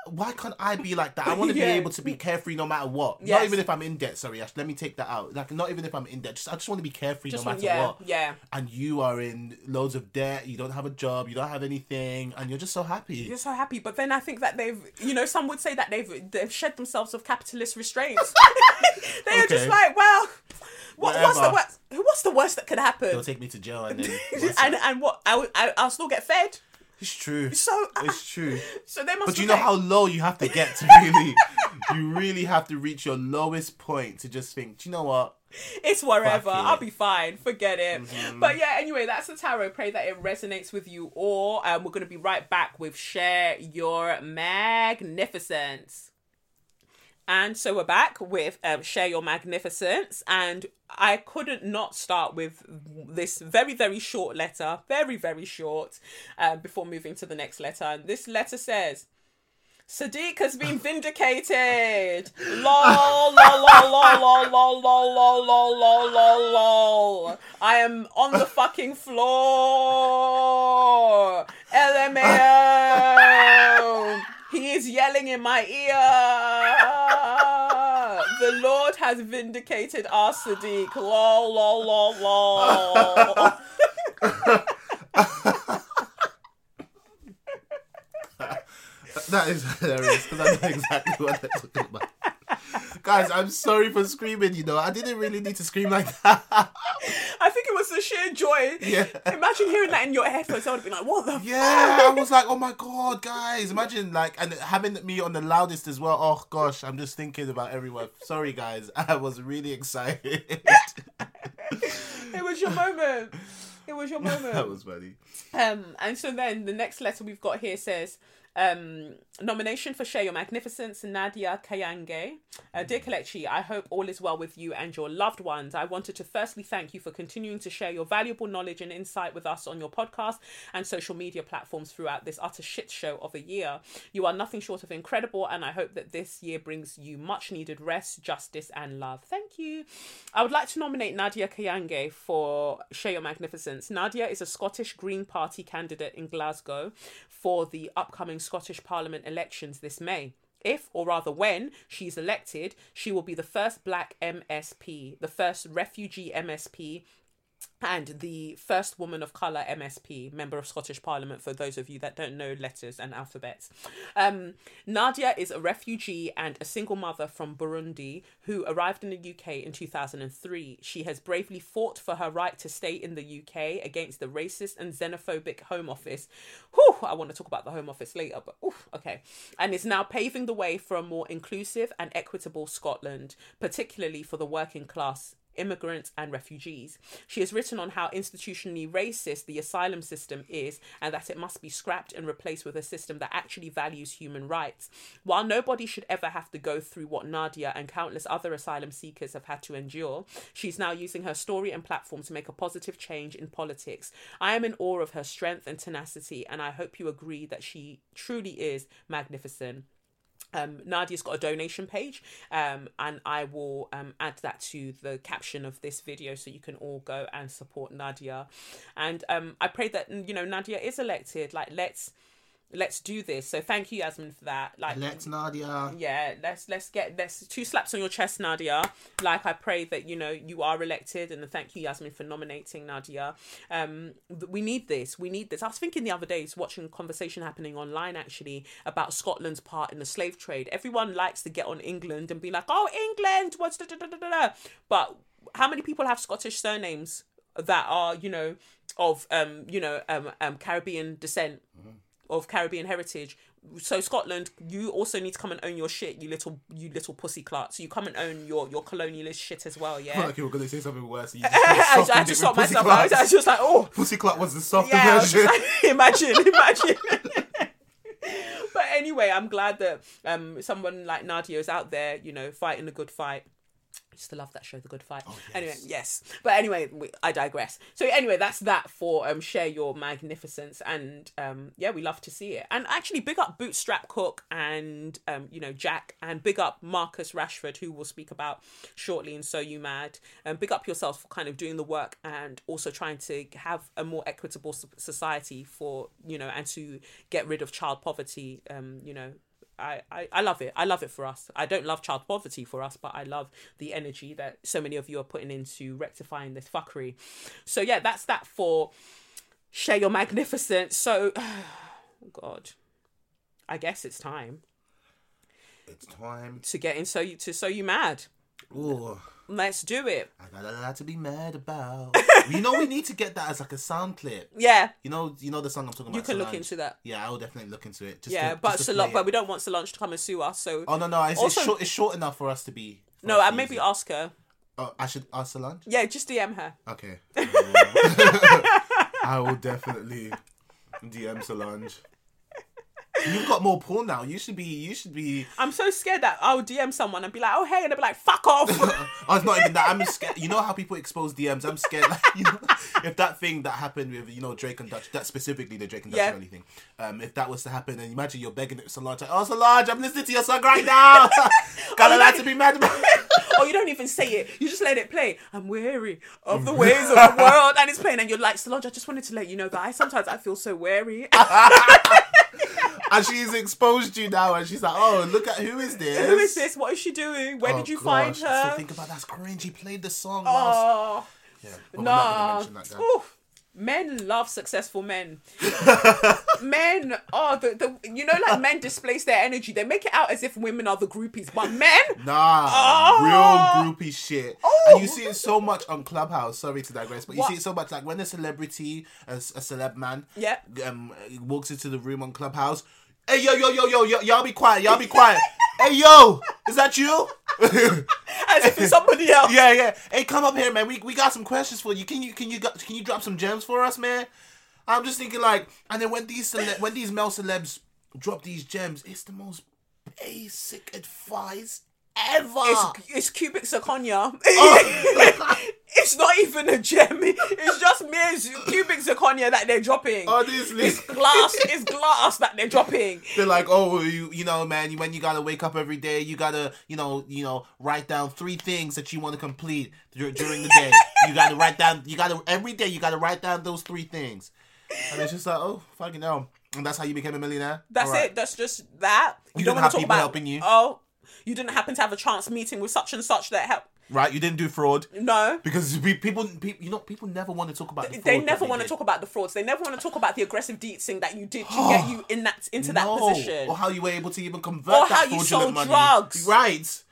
Why can't I be like that? I want to Yeah. be able to be carefree no matter what. Yes. Not even if I'm in debt. Sorry, Ash. Let me take that out. Like, not even if I'm in debt. Just, I just want to be carefree Just no matter yeah, what yeah. and you are in loads of debt, you don't have a job, you don't have anything, and you're just so happy. You're so happy, but then I think that they've, you know, some would say that they've they've shed themselves of capitalist restraints. they are just like, well, what, what's the worst? What's the worst that could happen? They'll take me to jail and then. and and what? I, I I'll still get fed. It's true. So It's true. so they must. But you know how low you have to get to really. you really have to reach your lowest point to just think, do you know what? It's wherever. Fuck it. I'll be fine. Forget it. Mm-hmm. But yeah, anyway, that's the tarot. Pray that it resonates with you all. Um, we're going to be right back with Share Your Magnificence. And so we're back with um, Share Your Magnificence. And I couldn't not start with this very, very short letter. Very, very short. Uh, before moving to the next letter. And this letter says. Sadiq has been vindicated. lol, lol, lol, lol, lol, lol, lol, lol, lol, lol, lol, lol. I am on the fucking floor. LMAO. He is yelling in my ear. The Lord has vindicated our Sadiq. Lol, lol, lol, lol. That is hilarious because I know exactly what they're talking about. Guys, I'm sorry for screaming, you know. I didn't really need to scream like that. I think it was the sheer joy. Yeah. Imagine hearing that in your headphones. I would have been like, what the Yeah, I was like, oh my god, guys! Imagine like and having me on the loudest as well. Oh gosh, I'm just thinking about everyone. Sorry, guys, I was really excited. It was your moment. It was your moment. that was funny. Um, and so then the next letter we've got here says, um, nomination for Share Your Magnificence, Nadia Kanyange. Uh, Dear Kelechi, I hope all is well with you and your loved ones. I wanted to firstly thank you for continuing to share your valuable knowledge and insight with us on your podcast and social media platforms throughout this utter shit show of a year. You are nothing short of incredible, and I hope that this year brings you much needed rest, justice, and love. Thank you. I would like to nominate Nadia Kanyange for Share Your Magnificence. Nadia is a Scottish Green Party candidate in Glasgow for the upcoming Scottish Parliament elections this May. If, or rather when, she's elected, she will be the first black MSP, the first refugee MSP, and the first woman of colour MSP, member of Scottish Parliament, for those of you that don't know letters and alphabets. Um, Nadia is a refugee and a single mother from Burundi who arrived in the UK in 2003. She has bravely fought for her right to stay in the UK against the racist and xenophobic Home Office. Whew, I want to talk about the Home Office later, but oof, okay. And is now paving the way for a more inclusive and equitable Scotland, particularly for the working class immigrants and refugees. She has written on how institutionally racist the asylum system is and that it must be scrapped and replaced with a system that actually values human rights. While nobody should ever have to go through what Nadia and countless other asylum seekers have had to endure, she's now using her story and platform to make a positive change in politics. I am in awe of her strength and tenacity, and I hope you agree that she truly is magnificent. Um, Nadia's got a donation page, um, and I will um, add that to the caption of this video so you can all go and support Nadia. And um, I pray that you know Nadia is elected. Like let's let's do this. So thank you, Yasmin, for that. Like Let's Nadia. yeah let's let's get let's two slaps on your chest nadia like i pray that you know you are elected and thank you yasmin for nominating nadia um we need this we need this i was thinking the other day watching a conversation happening online actually about scotland's part in the slave trade everyone likes to get on england and be like oh england what's da, da, da, da, da, da. but how many people have scottish surnames that are you know of um you know um, um caribbean descent of Caribbean heritage. So Scotland, you also need to come and own your shit, you little you little pussy clut. So you come and own your your colonialist shit as well, yeah. like you were gonna say something worse. You I, I softened had to it stop with Pussy myself. I was, I was just like, oh, Pussy Clut was the softer yeah. I version. just like, imagine, imagine. but anyway, I'm glad that um someone like Nadia is out there, you know, fighting a good fight. I used to love that show, The Good Fight. Oh, Anyway, yes. But anyway, we, I digress. So anyway, that's that for um share your magnificence, and um yeah, we love to see it. And actually, big up Bootstrap Cook and um you know Jack, and big up Marcus Rashford, who we'll speak about shortly And So You Mad. And big up yourself for kind of doing the work and also trying to have a more equitable society for you know and to get rid of child poverty. Um you know I, I, I love it. I love it for us. I don't love child poverty for us, but I love the energy that so many of you are putting into rectifying this fuckery. So yeah, that's that for share your magnificence. So, God, I guess it's time It's time. to get in. So you to so you mad. Ooh, Let's do it. I got a lot to be mad about. you know, we need to get that as like a sound clip. Yeah, You know, you know the song I'm talking about. you can look into that. Yeah, I will definitely look into it. Just Yeah, to, but Solange, but we don't want Solange to come and sue us. So Oh no, no, it's, Also- it's short. It's short enough for us to be. no, I maybe ask her. Oh, I should ask Solange. Yeah, just DM her. Okay. I will definitely DM Solange. You've got more porn now. You should be. You should be. I'm so scared that I'll DM someone and be like, "Oh hey," and they'll be like, "Fuck off." Oh, it's not even that. I'm scared. You know how people expose DMs. I'm scared. Like, you know, if that thing that happened with you know Drake and Dutch, that specifically the Drake and Dutch Yeah. Thing, um, if that was to happen, and imagine you're begging it Solange, like, oh Solange, I'm listening to your song right now. Got a lot to be mad about. or you don't even say it. You just let it play. I'm weary of the ways of the world, and it's playing, and you're like, Solange, I just wanted to let you know that I sometimes I feel so weary. and she's exposed you now, and she's like, oh, look at who is this? Who is this? What is she doing? Where Oh, did you find her? So think about that's cringe. He played the song. oh, Yeah, but we're not gonna nah. Mention that guy. Oof. Men love successful men. men, are the, the you know, like men displace their energy. They make it out as if women are the groupies, but men, Nah, Oh. real groupie shit. Oh. And you see it so much on Clubhouse. Sorry to digress, but you What? see it so much like when a celebrity, a, a celeb man, Yeah. um, walks into the room on Clubhouse. Hey yo yo yo yo yo y'all be quiet y'all be quiet. hey yo, is that you? as if it's somebody else. yeah yeah. Hey come up here man. We, we got some questions for you. Can you can you can you drop some gems for us man? I'm just thinking like, and then when these cele- when these male celebs drop these gems, it's the most basic advice ever. It's, it's cubic zirconia. Oh. it's not even a gem. It's just mere cubic zirconia that they're dropping. Honestly. It's glass. It's glass that they're dropping. They're like, oh, you, you know, man, you- when you gotta wake up every day, you gotta, you know, you know, write down three things that you want to complete dur- during the day. you gotta write down, you gotta every day, you gotta write down those three things. And it's just like, oh, fucking hell. And that's how you became a millionaire. That's Alright. it. That's just that. You don't didn't wanna have talk people about helping you? Oh, you didn't happen to have a chance meeting with such and such that helped Right? You didn't do fraud No. because we, people, people, you know, people never want to talk about. The They never want to talk about the frauds. They never want to talk about the aggressive deeting that you did to get you in that into that position. or how you were able to even convert Or that how you sold money. drugs. Right?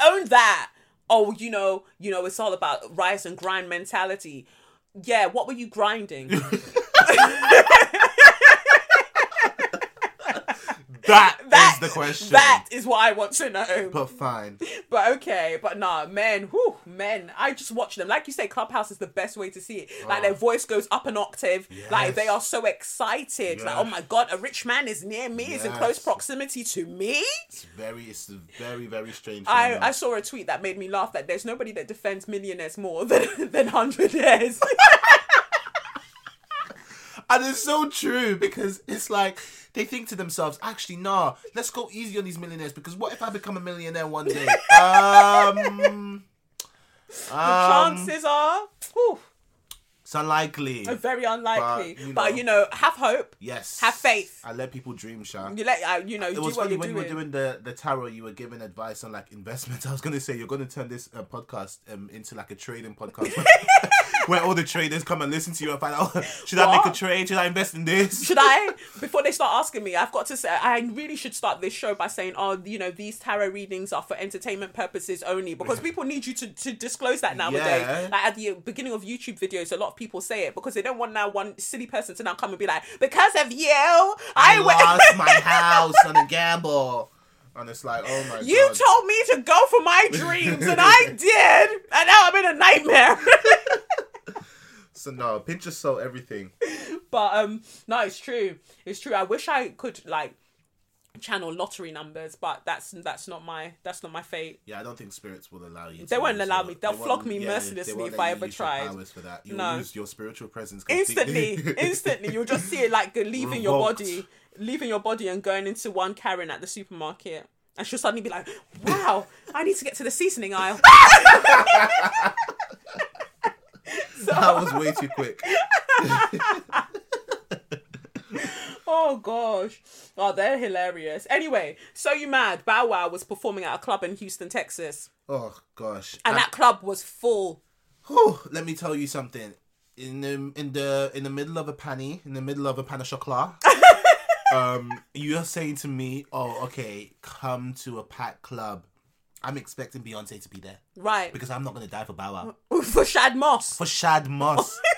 own that. Oh, you know, you know, it's all about rise and grind mentality. Yeah, what were you grinding? That, That is the question. That is what I want to know. but fine. But okay, but nah, men, whew, men. I just watch them. Like you say, Clubhouse is the best way to see it. Like their ah. voice goes up an octave. Like they are so excited. Like, oh my god, a rich man is near me, is in close proximity to me. It's very, it's very, very strange. I. I saw a tweet that made me laugh that there's nobody that defends millionaires more than than hundredaires. And it's so true because it's like they think to themselves, actually, nah, let's go easy on these millionaires because what if I become a millionaire one day? um, um, Chances are, whew, it's unlikely. very unlikely. But, you But know. you know, have hope. Yes. Have faith. I let people dream, Sha. You let uh, you know It do was what funny when you were doing the, the tarot, you were giving advice on like investments. I was gonna say you're gonna turn this uh, podcast um, into like a trading podcast where all the traders come and listen to you and find out should I make a trade? Should I invest in this? should I, before they start asking me, I've got to say, I really should start this show by saying, oh, you know, these tarot readings are for entertainment purposes only because people need you to, to disclose that nowadays. Yeah. Like at the beginning of YouTube videos, a lot of people say it because they don't want now one silly person to now come and be like, because of you, I, I went. lost my house on a gamble. And it's like, oh my god. You god. told me to go for my dreams, and I did, and now I'm in a nightmare. So no, pinch of salt, everything. But um, no, it's true. It's true. I wish I could like channel lottery numbers, but that's that's not my that's not my fate. Yeah, I don't think spirits will allow you. They to won't allow me. They'll they flog me yeah, mercilessly if I ever try. powers for that. You'll No. lose your spiritual presence Instantly, completely. instantly, you'll just see it like leaving your body, leaving your body, and going into one Karen at the supermarket. And she'll suddenly be like, "Wow, I need to get to the seasoning aisle." that was way too quick. Oh gosh. Oh, they're hilarious. Anyway, so you mad? Bow Wow was performing at a club in Houston, Texas, Oh gosh. and that club was full. Whew, let me tell you something. In the in the in the middle of a panny, in the middle of a pan of chocolat, um, you're saying to me, "Oh, okay, come to a packed club." I'm expecting Beyonce to be there Right. because I'm not gonna die for Bow Wow For Shad Moss. for Shad Moss.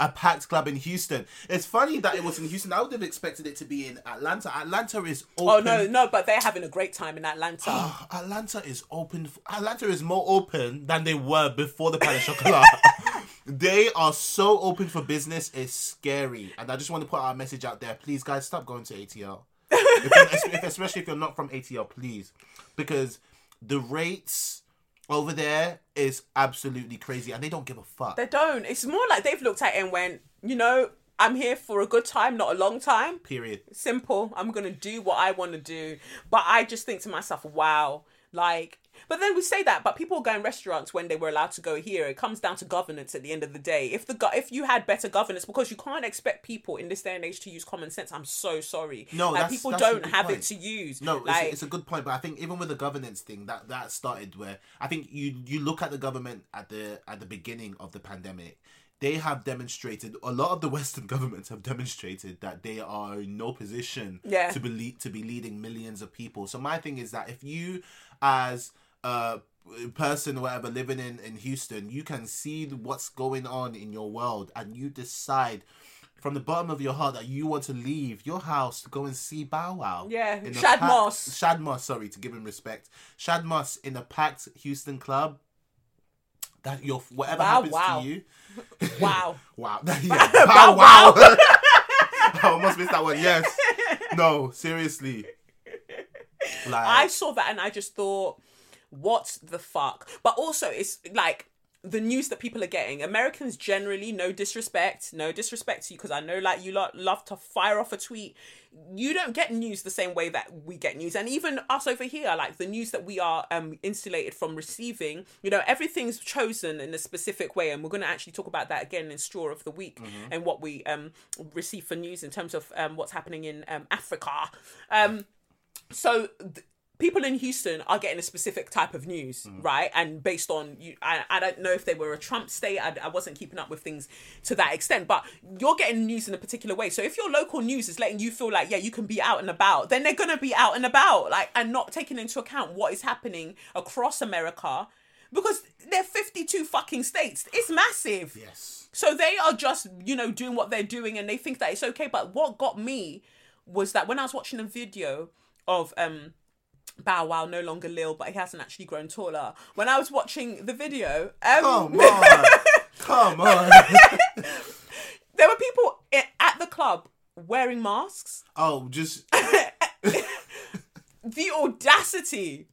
a packed club in Houston. It's funny that it was in Houston. I would have expected it to be in Atlanta. Atlanta is oh, open. Oh no, no, but they're having a great time in Atlanta. Atlanta is open. Atlanta is more open than they were before the of Chocolat. they are so open for business. It's scary, and I just want to put our message out there. Please, guys, stop going to ATL. If especially if you're not from ATL, please, because the rates over there is absolutely crazy, and they don't give a fuck. they don't. It's more like they've looked at it and went, you know, I'm here for a good time, not a long time. Period. simple. I'm gonna do what I want to do. But I just think to myself, wow, like. But then we say that, but people go in restaurants when they were allowed to go here. It comes down to governance at the end of the day. If the go- if you had better governance, because you can't expect people in this day and age to use common sense. I'm so sorry. No, like, that's- people that's don't have point. it to use. No, it's, like a, it's a good point, but I think even with the governance thing, that that started where I think you you look at the government at the at the beginning of the pandemic. They have demonstrated a lot of the Western governments have demonstrated that they are in no position Yeah. to be lead, to be leading millions of people. So my thing is that if you as a person or whatever living in in Houston, you can see what's going on in your world and you decide from the bottom of your heart that you want to leave your house to go and see Bow Wow. Yeah, In Shad packed- Moss. Shad Moss, sorry, to give him respect. Shad Moss in a packed Houston club. That your whatever Bow happens wow. to you. wow. Wow. yeah. Bow Bow wow. I almost missed that one. Yes. No, seriously. Like I saw that and I just thought, what the fuck? But also, it's like the news that people are getting. Americans generally, no disrespect, no disrespect to you, because I know like you lot love to fire off a tweet. You don't get news the same way that we get news, and even us over here, like the news that we are um insulated from receiving. You know, everything's chosen in a specific way, and we're going to actually talk about that again in Straw of the Week and what we um receive for news in terms of um what's happening in um Africa. Um, so th- people in Houston are getting a specific type of news, mm. right? And based on you, I, I don't know if they were a Trump state. I, I wasn't keeping up with things to that extent, but you're getting news in a particular way. So if your local news is letting you feel like yeah, you can be out and about, then they're gonna be out and about, like and not taking into account what is happening across America. Because they're 52 fucking states. It's massive. Yes. So they are just, you know, doing what they're doing and they think that it's okay. But what got me was that when I was watching a video of um Bow Wow, no longer Lil, but he hasn't actually grown taller. When I was watching the video, um, Come on. Come on. there were people at the club wearing masks. Oh, just The audacity.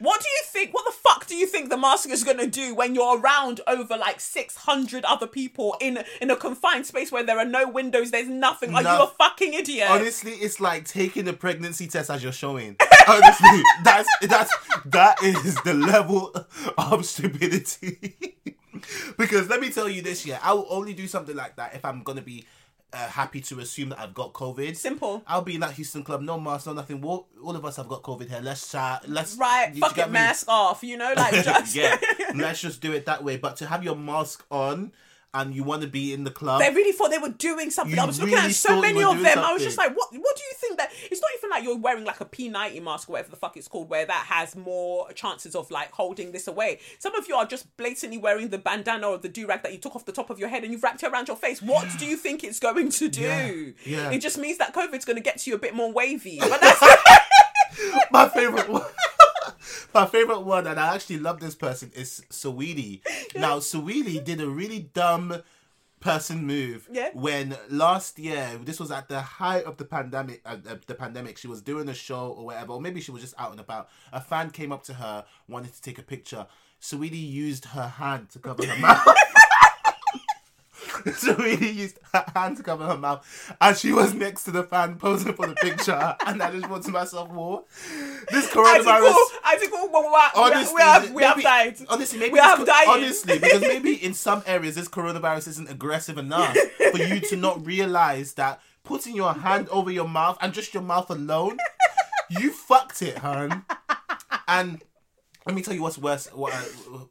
What do you think? What the fuck do you think the mask is gonna do when you're around over like six hundred other people in in a confined space where there are no windows, there's nothing? Are you a fucking idiot? honestly, it's like taking a pregnancy test as you're showing. Honestly, that's that's that is the level of stupidity. because let me tell you this, year, I will only do something like that if I'm gonna be uh, happy to assume that I've got COVID. Simple. I'll be in that Houston club, no mask, no nothing. All, all of us have got COVID here. Let's chat. Let's right, fuck get it, mask off. You know, like just yeah, let's just do it that way. But to have your mask on and you want to be in the club, They really thought they were doing something. You I was looking at so many of them. I was just like, what? What do you think that? It's not even like you're wearing like a P90 mask or whatever the fuck it's called, where that has more chances of like holding this away. Some of you are just blatantly wearing the bandana or the do rag that you took off the top of your head and you've wrapped it around your face. What do you think it's going to do? Yeah, yeah. It just means that COVID's going to get to you a bit more wavy. But that's my favorite one. My favorite one, and I actually love this person, is Saweetie. Now, Saweetie did a really dumb person move. Yeah. When last year, this was at the height of the pandemic. Uh, uh, the pandemic, she was doing a show or whatever, or maybe she was just out and about. A fan came up to her, wanted to take a picture. Saweetie used her hand to cover her mouth. Saweetie used her hand to cover her mouth, and she was next to the fan posing for the picture. and I just thought to myself, "Whoa, this coronavirus." I think we, we, we, Honestly, we have, we have died. Honestly, maybe We have died. Honestly, because maybe in some areas this coronavirus isn't aggressive enough for you to not realize that putting your hand over your mouth and just your mouth alone, you fucked it, hun. And let me tell you what's worse. What, I,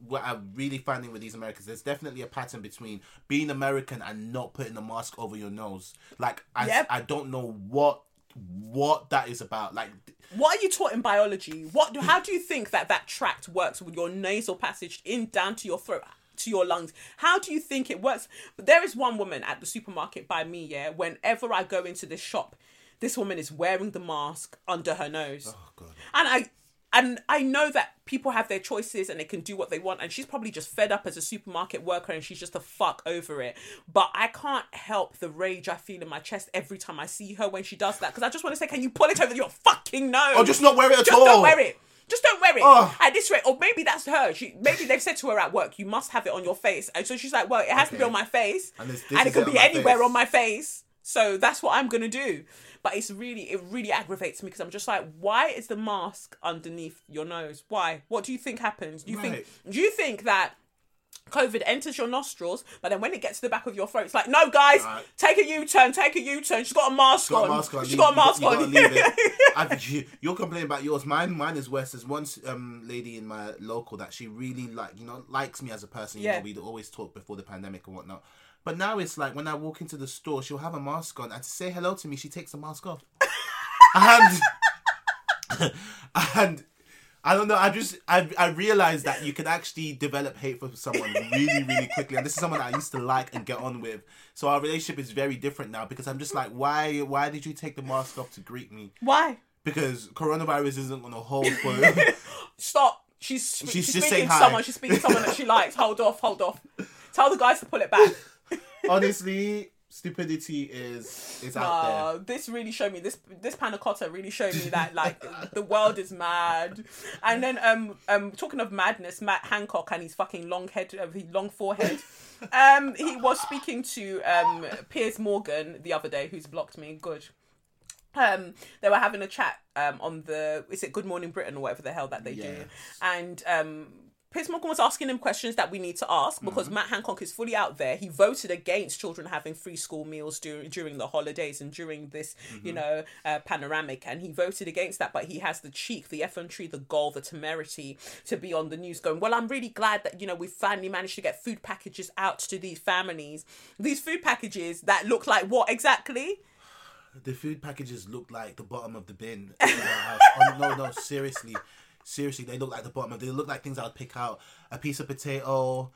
what I'm really finding with these Americans, there's definitely a pattern between being American and not putting a mask over your nose. Like I, Yep. I don't know what what that is about. Like What are you taught in biology? What? do- How do you think that that tract works with your nasal passage in down to your throat? to your lungs how do you think it works But there is one woman at the supermarket by me yeah whenever i go into this shop this woman is wearing the mask under her nose oh god. and I and I know that people have their choices and they can do what they want and she's probably just fed up as a supermarket worker and she's just a fuck over it. But I can't help the rage I feel in my chest every time I see her when she does that because I just want to say, can you pull it over your fucking nose? Or oh, just not wear it at Just all. don't wear it. Just don't wear it. Ugh. At this rate, or maybe that's her. She maybe they've said to her at work, you must have it on your face. And so she's like, Well, it has to be on my face. And And, this- this it could it on be anywhere face. on my face. So that's what I'm gonna do. But it's really, it really aggravates me because I'm just like, why is the mask underneath your nose? Why? What do you think happens? Do you Right. think? Do you think that COVID enters your nostrils, but then when it gets to the back of your throat, it's like, no, guys, Right. take a U-turn, take a U-turn. She's got a mask got on. a mask on. She's got a mask you on. gotta leave it. I you, you're complaining about yours. Mine, mine is worse. There's one um lady in my local that she really like, you know, likes me as a person. You Yeah. know, we'd always talk before the pandemic and whatnot. But now it's like when I walk into the store, she'll have a mask on, and to say hello to me, she takes the mask off. and and I don't know. I just I I realized that you can actually develop hate for someone really really quickly, and this is someone I used to like and get on with. So our relationship is very different now because I'm just like, why why did you take the mask off to greet me? Why? Because coronavirus isn't gonna hold for. Stop. She's she's, She's just speaking saying to someone. She's speaking to someone that she likes. Hold off. Hold off. Tell the guys to pull it back. Honestly, stupidity is is out there. This really showed me this this panna cotta really showed me that like the world is mad. And then um um talking of madness, Matt Hancock and his fucking long head, uh, his long forehead. Um, he was speaking to um Piers Morgan the other day, who's blocked me. Good. Um, they were having a chat um on the is it Good Morning Britain or whatever the hell that they do, and um. Piers Morgan was asking him questions that we need to ask because Mm-hmm. Matt Hancock is fully out there. He voted against children having free school meals during during the holidays and during this, Mm-hmm. you know, uh, panoramic, and he voted against that. But he has the cheek, the effrontery, the gall, the temerity to be on the news going, "Well, I'm really glad that you know we finally managed to get food packages out to these families. These food packages that look like what exactly? The food packages look like the bottom of the bin. in house. oh, no, no, seriously, seriously, they look like the bottom of. They look like things I would pick out: a piece of potato,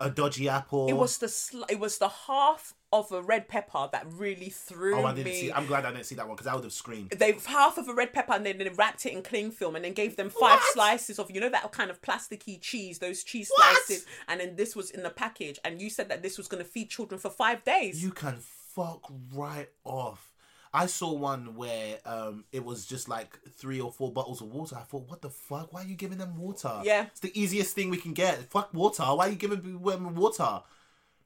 a dodgy apple. It was the sl- it was the half of a red pepper that really threw Oh, I didn't me. see. I'm glad I didn't see that one because I would have screamed. they half of a red pepper and then they wrapped it in cling film and then gave them five What? slices of you know that kind of plasticky cheese those cheese What? slices and then this was in the package and you said that this was going to feed children for five days You can fuck right off. I saw one where um it was just like three or four bottles of water. I thought, what the fuck? Why are you giving them water? Yeah. it's the easiest thing we can get. Fuck water. Why are you giving them water?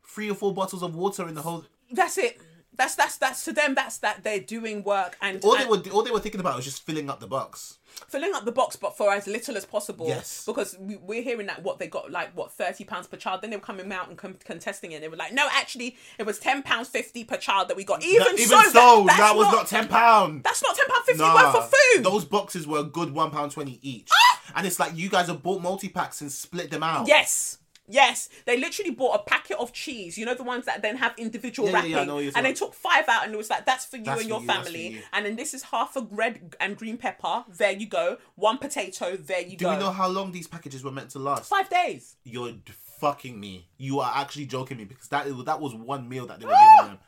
Three or four bottles of water in the whole. that's it that's that's that's to them that's that they're doing work and, All they and were all they were thinking about was just filling up the box. filling up the box but for as little as possible Yes. because we, we're hearing that what they got like what 30 pounds per child then they were coming out and com- contesting it And they were like no actually it was 10 pounds 50 per child that we got even, That- even so, so, that, that, was not, not ten pound. that's not 10 pound 50 worth of food Those boxes were a good one pound twenty each, ah! and it's like you guys have bought multi packs and split them out. Yes. Yes, they literally bought a packet of cheese. You know the ones that then have individual Yeah, yeah, wrapping, yeah, what and they took five out, and it was like that's for you That's and your you, family. you. And then this is half a red and green pepper. There you go. One potato. There you Do go. we know how long these packages were meant to last? Five days. You're fucking me. You are actually joking me because that that was one meal that they were giving them.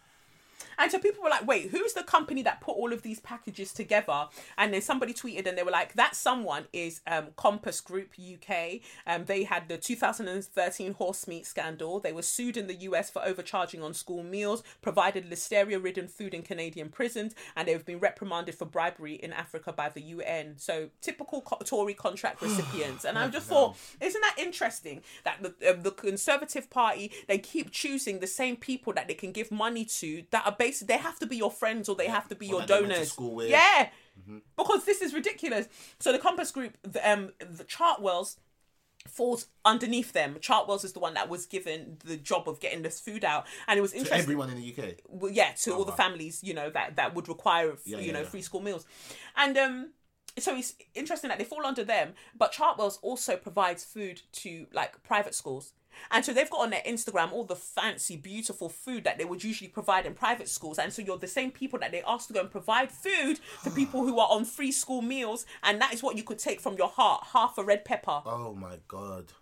And so people were like, wait, who's the company that put all of these packages together? And then somebody tweeted and they were like, that someone is um, Compass Group UK. Um, they had the 2013 horse meat scandal. They were sued in the US for overcharging on school meals, provided listeria ridden food in Canadian prisons, and they've been reprimanded for bribery in Africa by the UN. So typical co- Tory contract recipients. And I just thought, isn't that interesting that the, uh, the Conservative Party, they keep choosing the same people that they can give money to that are they have to be your friends or they have to be your that they went to donors. Yeah. Because this is ridiculous. So the Compass Group, the, um, the Chartwells, falls underneath them. Chartwells is the one that was given the job of getting this food out, and it was To interesting. everyone in the UK. well, yeah, to all the families, you know, that that would require, Yeah, you yeah, know, yeah. free school meals, and um, so it's interesting that they fall under them. But Chartwells also provides food to like private schools. And so they've got on their Instagram all the fancy, beautiful food that they would usually provide in private schools. And so you're the same people that they ask to go and provide food to people who are on free school meals. And that is what you could take from your heart half a red pepper. Oh my god.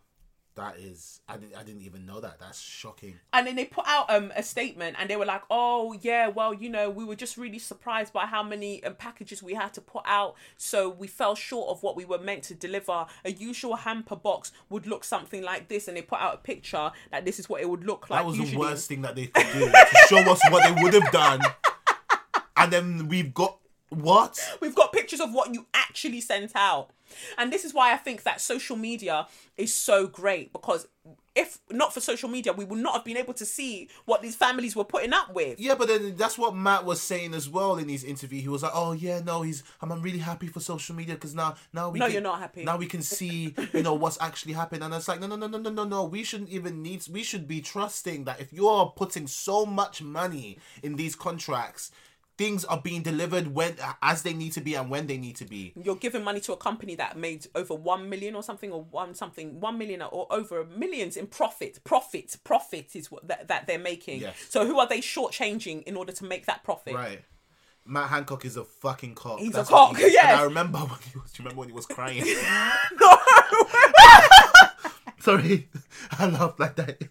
That is I didn't I didn't even know that. That's shocking. and then they put out um a statement and they were like oh yeah well you know we were just really surprised by how many um, packages we had to put out so we fell short of what we were meant to deliver a usual hamper box would look something like this and they put out a picture that this is what it would look like That was usually. the worst thing that they could do to show us what they would have done. And then we've got what? We've got pictures of what you actually sent out. And this is why I think that social media is so great because if not for social media, we would not have been able to see what these families were putting up with. Yeah, but then that's what Matt was saying as well in his interview. He was like, "Oh yeah, no, he's I'm, I'm really happy for social media because now now we No, can, you're not happy. Now we can see you know what's actually happening." And it's like, no, no, no, no, no, no, no. We shouldn't even need. We should be trusting that if you're putting so much money in these contracts, things are being delivered when as they need to be and when they need to be. You're giving money to a company that made over one million or something, or one something, one million or over millions in profit. Profit, profit is what that, that they're making. Yes. So who are they shortchanging in order to make that profit? Right. Matt Hancock is a fucking cock. He's a That's what cock, he. And I remember when he was. Do you remember when he was crying? No. Sorry, I laughed like that.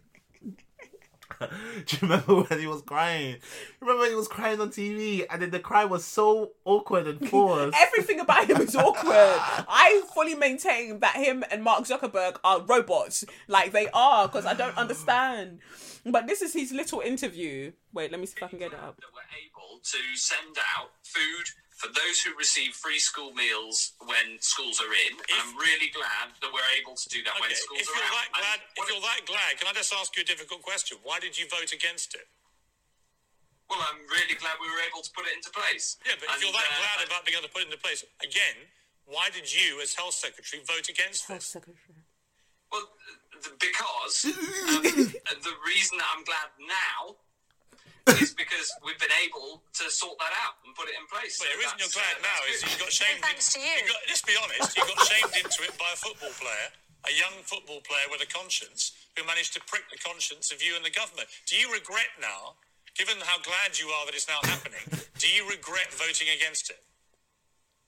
Do you remember when he was crying? Remember when he was crying on TV, and then the cry was so awkward and forced. Everything about him is awkward. I fully maintain that him and Mark Zuckerberg are robots. Like they are, because I don't understand. But this is his little interview. Wait, let me see if I can get it up. that we're able to send out food for those who receive free school meals when schools are in. And I'm really glad that we're able to do that when Okay, schools if are you're out. that glad, And if you're that glad, can I just ask you a difficult question? Why did you vote against it? well, I'm really glad we were able to put it into place. Yeah, but if you're that uh, glad about being able to put it into place, again, why did you, as health secretary, vote against this? Well, th- because um, the reason that I'm glad now is because we've been able to sort that out and put it in place. Well, the reason you're glad uh, now is you got shamed. thanks in, to you. got, let's be honest, you got shamed into it by a football player, a young football player with a conscience, who managed to prick the conscience of you and the government. Do you regret now, given how glad you are that it's now happening, do you regret voting against it?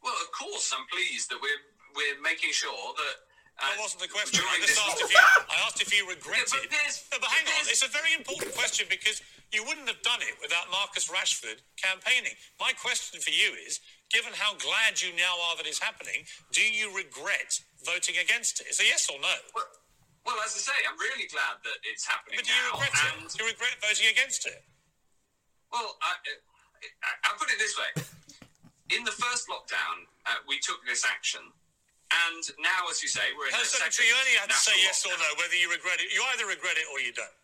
Well, of course, I'm pleased that we're we're making sure that. Uh, That wasn't the question. I just asked if you. I asked if you regretted. Yeah, but no, but hang on. It's a very important question because you wouldn't have done it without Marcus Rashford campaigning. My question for you is: Given how glad you now are that it's happening, do you regret voting against it? It's a yes or no. Well, well, as I say, I'm really glad that it's happening But do you now. regret and it? Do you regret voting against it? well, I, I, I'll put it this way: in the first lockdown, uh, we took this action, and now, as you say, we're in Health the Secretary, you second only have to say yes or no whether you regret it. You either regret it or you don't.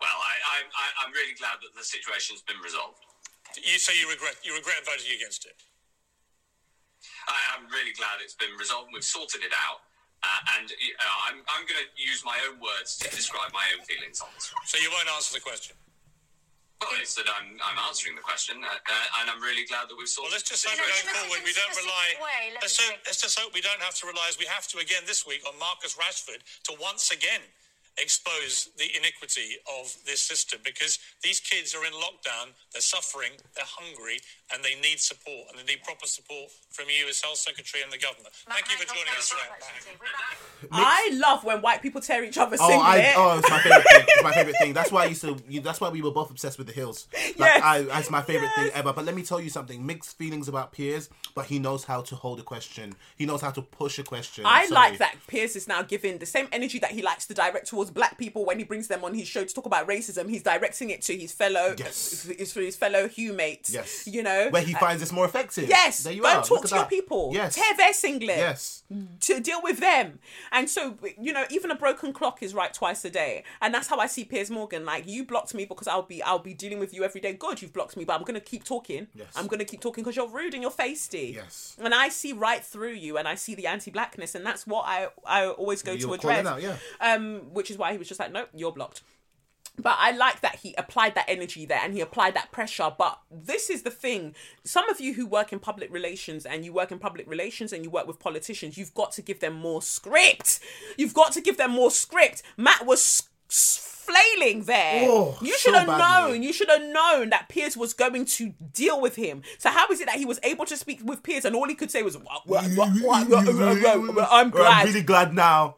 Well, I, I, I, I'm really glad that the situation's been resolved. You say you regret. You regret voting against it. I, I'm really glad it's been resolved. We've sorted it out. Uh, and uh, I'm, I'm going to use my own words to describe my own feelings on this. So you won't answer the question. Well, it's that I'm, I'm answering the question, uh, uh, and I'm really glad that we've sorted. Well, sorted let's just hope In a- going in a- forward in we don't rely. way, let let's, hope, let's just hope we don't have to rely, as we have to again this week, on Marcus Rashford to once again expose the iniquity of this system because these kids are in lockdown, they're suffering, they're hungry, and they need support, and they need proper support from you as Health Secretary and the government. Thank you for joining us today. I love when white people tear each other Oh, singlet. I, oh, it's my favorite thing. It's my favorite thing. That's why I used to. You, that's why we were both obsessed with the hills. Like, Yes. I, that's my favorite thing ever. But let me tell you something. Mixed feelings about Piers, but he knows how to hold a question. He knows how to push a question. I Sorry. like that Piers is now giving the same energy that he likes to direct towards black people when he brings them on his show to talk about racism. He's directing it to his fellow, Yes. is for his fellow humates. Yes. you know where he finds this more effective. Yes, There you go are. talk Look to your that. people. Yes. Tear their singlet. Yes. To deal with them. And so, you know, even a broken clock is right twice a day. And that's how I see Piers Morgan. Like, you blocked me because I'll be I'll be dealing with you every day. Good, you've blocked me, but I'm gonna keep talking. Yes. I'm gonna keep talking because you're rude and you're feisty. Yes. And I see right through you and I see the anti blackness and that's what I I always go You to address. out, yeah. Um, which is why he was just like, Nope, you're blocked. But I like that he applied that energy there and he applied that pressure. But this is the thing. Some of you who work in public relations and you work in public relations and you work with politicians, you've got to give them more script. You've got to give them more script. Matt was flailing there. Oh, you so should have badly. known. You should have known that Piers was going to deal with him. So how is it that he was able to speak with Piers and all he could say was, "What- what- what- what- what- what- what- "I'm I'm really glad now.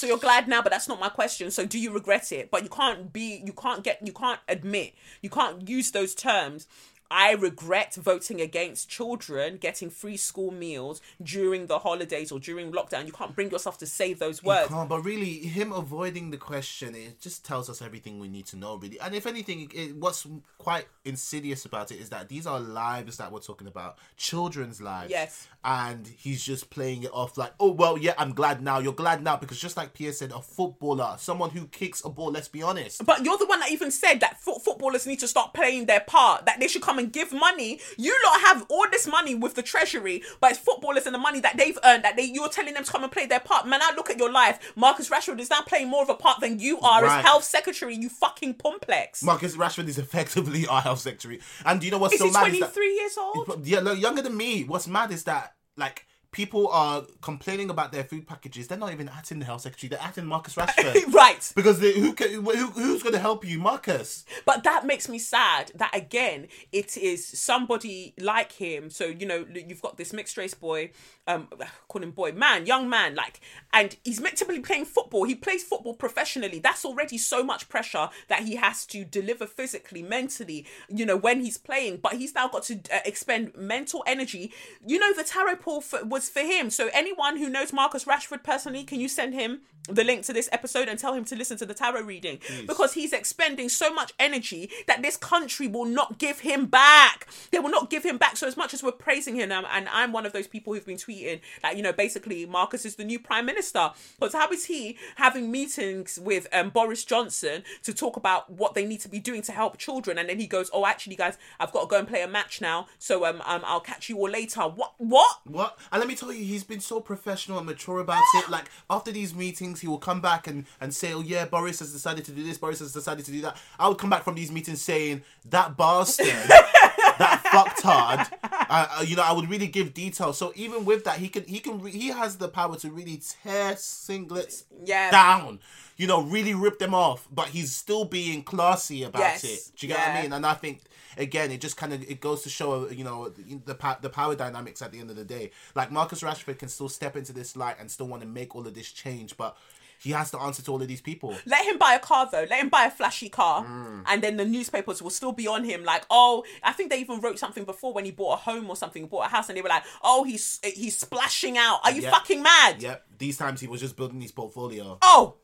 So you're glad now, but that's not my question. So do you regret it? But you can't be, you can't get, you can't admit, you can't use those terms. I regret voting against children getting free school meals during the holidays or during lockdown. You can't bring yourself to say those words. Can't, but really, him avoiding the question, it just tells us everything we need to know, really. And if anything, it, what's quite insidious about it is that these are lives that we're talking about, children's lives. Yes. And he's just playing it off like, oh, well, yeah, I'm glad now. You're glad now because just like Pierre said, a footballer, someone who kicks a ball, let's be honest. But you're the one that even said that foot footballers need to start playing their part, that they should come and give money. You lot have all this money with the treasury, but it's footballers and the money that they've earned that they you're telling them to come and play their part. Man, I look at your life. Marcus Rashford is now playing more of a part than you are Right. as health secretary, you fucking complex. Marcus Rashford is effectively our health secretary. And do you know what's is so mad? is that- 23 years old? Yeah, look, younger than me. What's mad is that like people are complaining about their food packages. They're not even at in the health secretary. They're at in Marcus Rashford. right. Because they, who, can, who who's going to help you, Marcus? But that makes me sad that again it is somebody like him. So you know you've got this mixed race boy, um, call him boy, man, young man, like, and he's meant to be playing football. He plays football professionally. That's already so much pressure that he has to deliver physically, mentally. You know when he's playing, but he's now got to uh, expend mental energy. You know the tarot pool for, was for him. So anyone who knows Marcus Rashford personally, can you send him the link to this episode and tell him to listen to the tarot reading because he's expending so much energy that this country will not give him back. They will not give him back. So as much as we're praising him, um, and I'm one of those people who've been tweeting that you know basically Marcus is the new prime minister. But how is he having meetings with um, Boris Johnson to talk about what they need to be doing to help children, and then he goes, "Oh, actually, guys, I've got to go and play a match now. So um, um I'll catch you all later." What? What? What? And let me tell you, he's been so professional and mature about it. Like after these meetings, he will come back and and say, "Oh yeah, Boris has decided to do this. Boris has decided to do that." I would come back from these meetings saying that bastard, that fucktard. Uh, uh, you know, I would really give details. So even with that, he can he can re- he has the power to really tear singlets Yeah. down. You know, really rip them off. But he's still being classy about Yes. it. Do you get what I mean? And I think again, it just kind of it goes to show you know the the power dynamics at the end of the day. Like Marcus Rashford can still step into this light and still want to make all of this change, but he has to answer to all of these people. Let him buy a car though. Let him buy a flashy car, mm. and then the newspapers will still be on him. Like, oh, I think they even wrote something before when he bought a home or something, bought a house, and they were like, oh, he's he's splashing out. Are you Yep. fucking mad? Yep, these times he was just building his portfolio. Oh.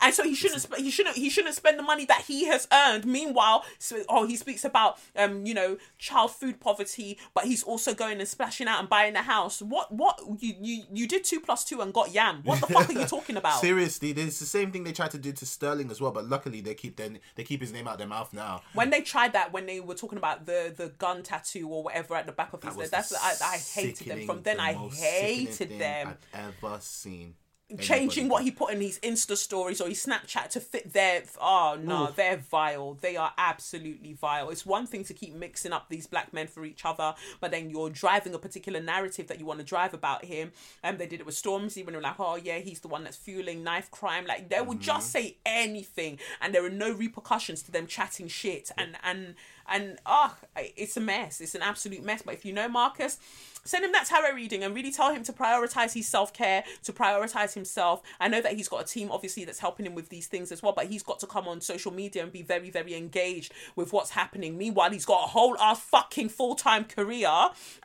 And so he shouldn't. Sp- he shouldn't. He shouldn't spend the money that he has earned. Meanwhile, so, oh, he speaks about um, you know, child food poverty, but he's also going and splashing out and buying a house. What? What? You you you did two plus two and got yam. What the fuck are you talking about? Seriously, it's the same thing they tried to do to Sterling as well, but luckily they keep their, they keep his name out their mouth now. when they tried that when they were talking about the the gun tattoo or whatever at the back of his head, that's I, I hated them from then the I hated them I've ever seen. Changing what he put in his Insta stories or his Snapchat to fit their. Oh no, they're vile. They are absolutely vile. It's one thing to keep mixing up these black men for each other, but then you're driving a particular narrative that you want to drive about him. And they did it with Stormzy when they're like, oh yeah, he's the one that's fueling knife crime. Like they would just say anything, and there are no repercussions to them chatting shit. And and and oh, it's a mess. It's an absolute mess. But if you know Marcus, send him that tarot reading and really tell him to prioritize his self care, to prioritize himself. I know that he's got a team, obviously, that's helping him with these things as well, but he's got to come on social media and be very, very engaged with what's happening. Meanwhile, he's got a whole ass fucking full time career.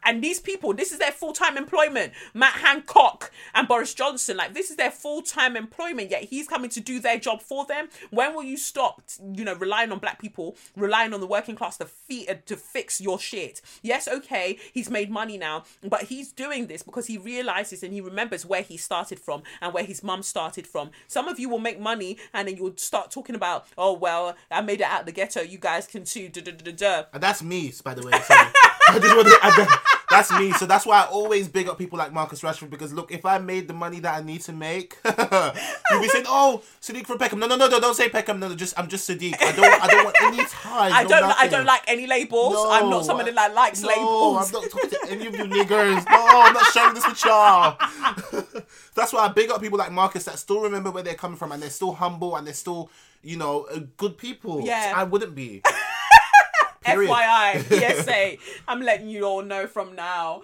And these people, this is their full time employment. Matt Hancock and Boris Johnson, like, this is their full time employment, yet he's coming to do their job for them. When will you stop, you know, relying on black people, relying on the working class to, feed, uh, to fix your shit? Yes, okay, he's made money now, but he's doing this because he realizes and he remembers where he started from and where his mum started from. Some of you will make money and then you'll start talking about, oh, well, I made it out the ghetto. You guys can too. And that's me, by the way. Sorry. I just wanted, I, that's me. So that's why I always big up people like Marcus Rashford because look, if I made the money that I need to make, you'll be saying, "Oh, Sadiq for Peckham." No, no, no, no, don't say Peckham. No, no, just I'm just Sadiq. I don't, I don't want any ties. I don't. I don't like any labels. I'm not somebody that likes no, labels. I'm not talking to any of you niggers. No, I'm not sharing this with y'all. That's why I big up people like Marcus that still remember where they're coming from and they're still humble and they're still, you know, uh, good people. Yeah. I wouldn't be. Period. FYI, PSA. I'm letting you all know from now.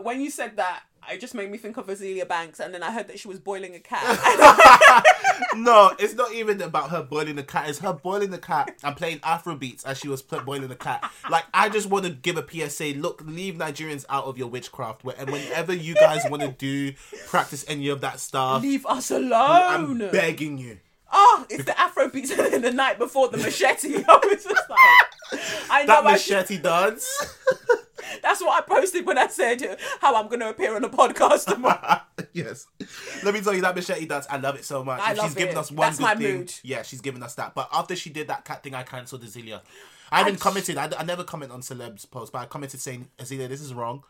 When you said that, it just made me think of Azealia Banks, and then I heard that she was boiling a cat. no, it's not even about her boiling the cat. It's her boiling the cat and playing Afro beats as she was boiling the cat. Like, I just want to give a PSA. Look, leave Nigerians out of your witchcraft. And whenever you guys want to do, practice any of that stuff, Leave us alone. I'm begging you. Oh, it's the Afro beats in the night before the machete. I was just like, I know. That I machete dance. that's what I posted when I said how I'm going to appear on a podcast tomorrow. yes. Let me tell you that machete dance. I love it so much. I love she's given us one That's good my thing. mood. Yeah, she's given us that. But after she did that cat thing, I cancelled Azealia. I haven't commented. I, I never comment on celebs posts, but I commented saying, Azealia, this is wrong.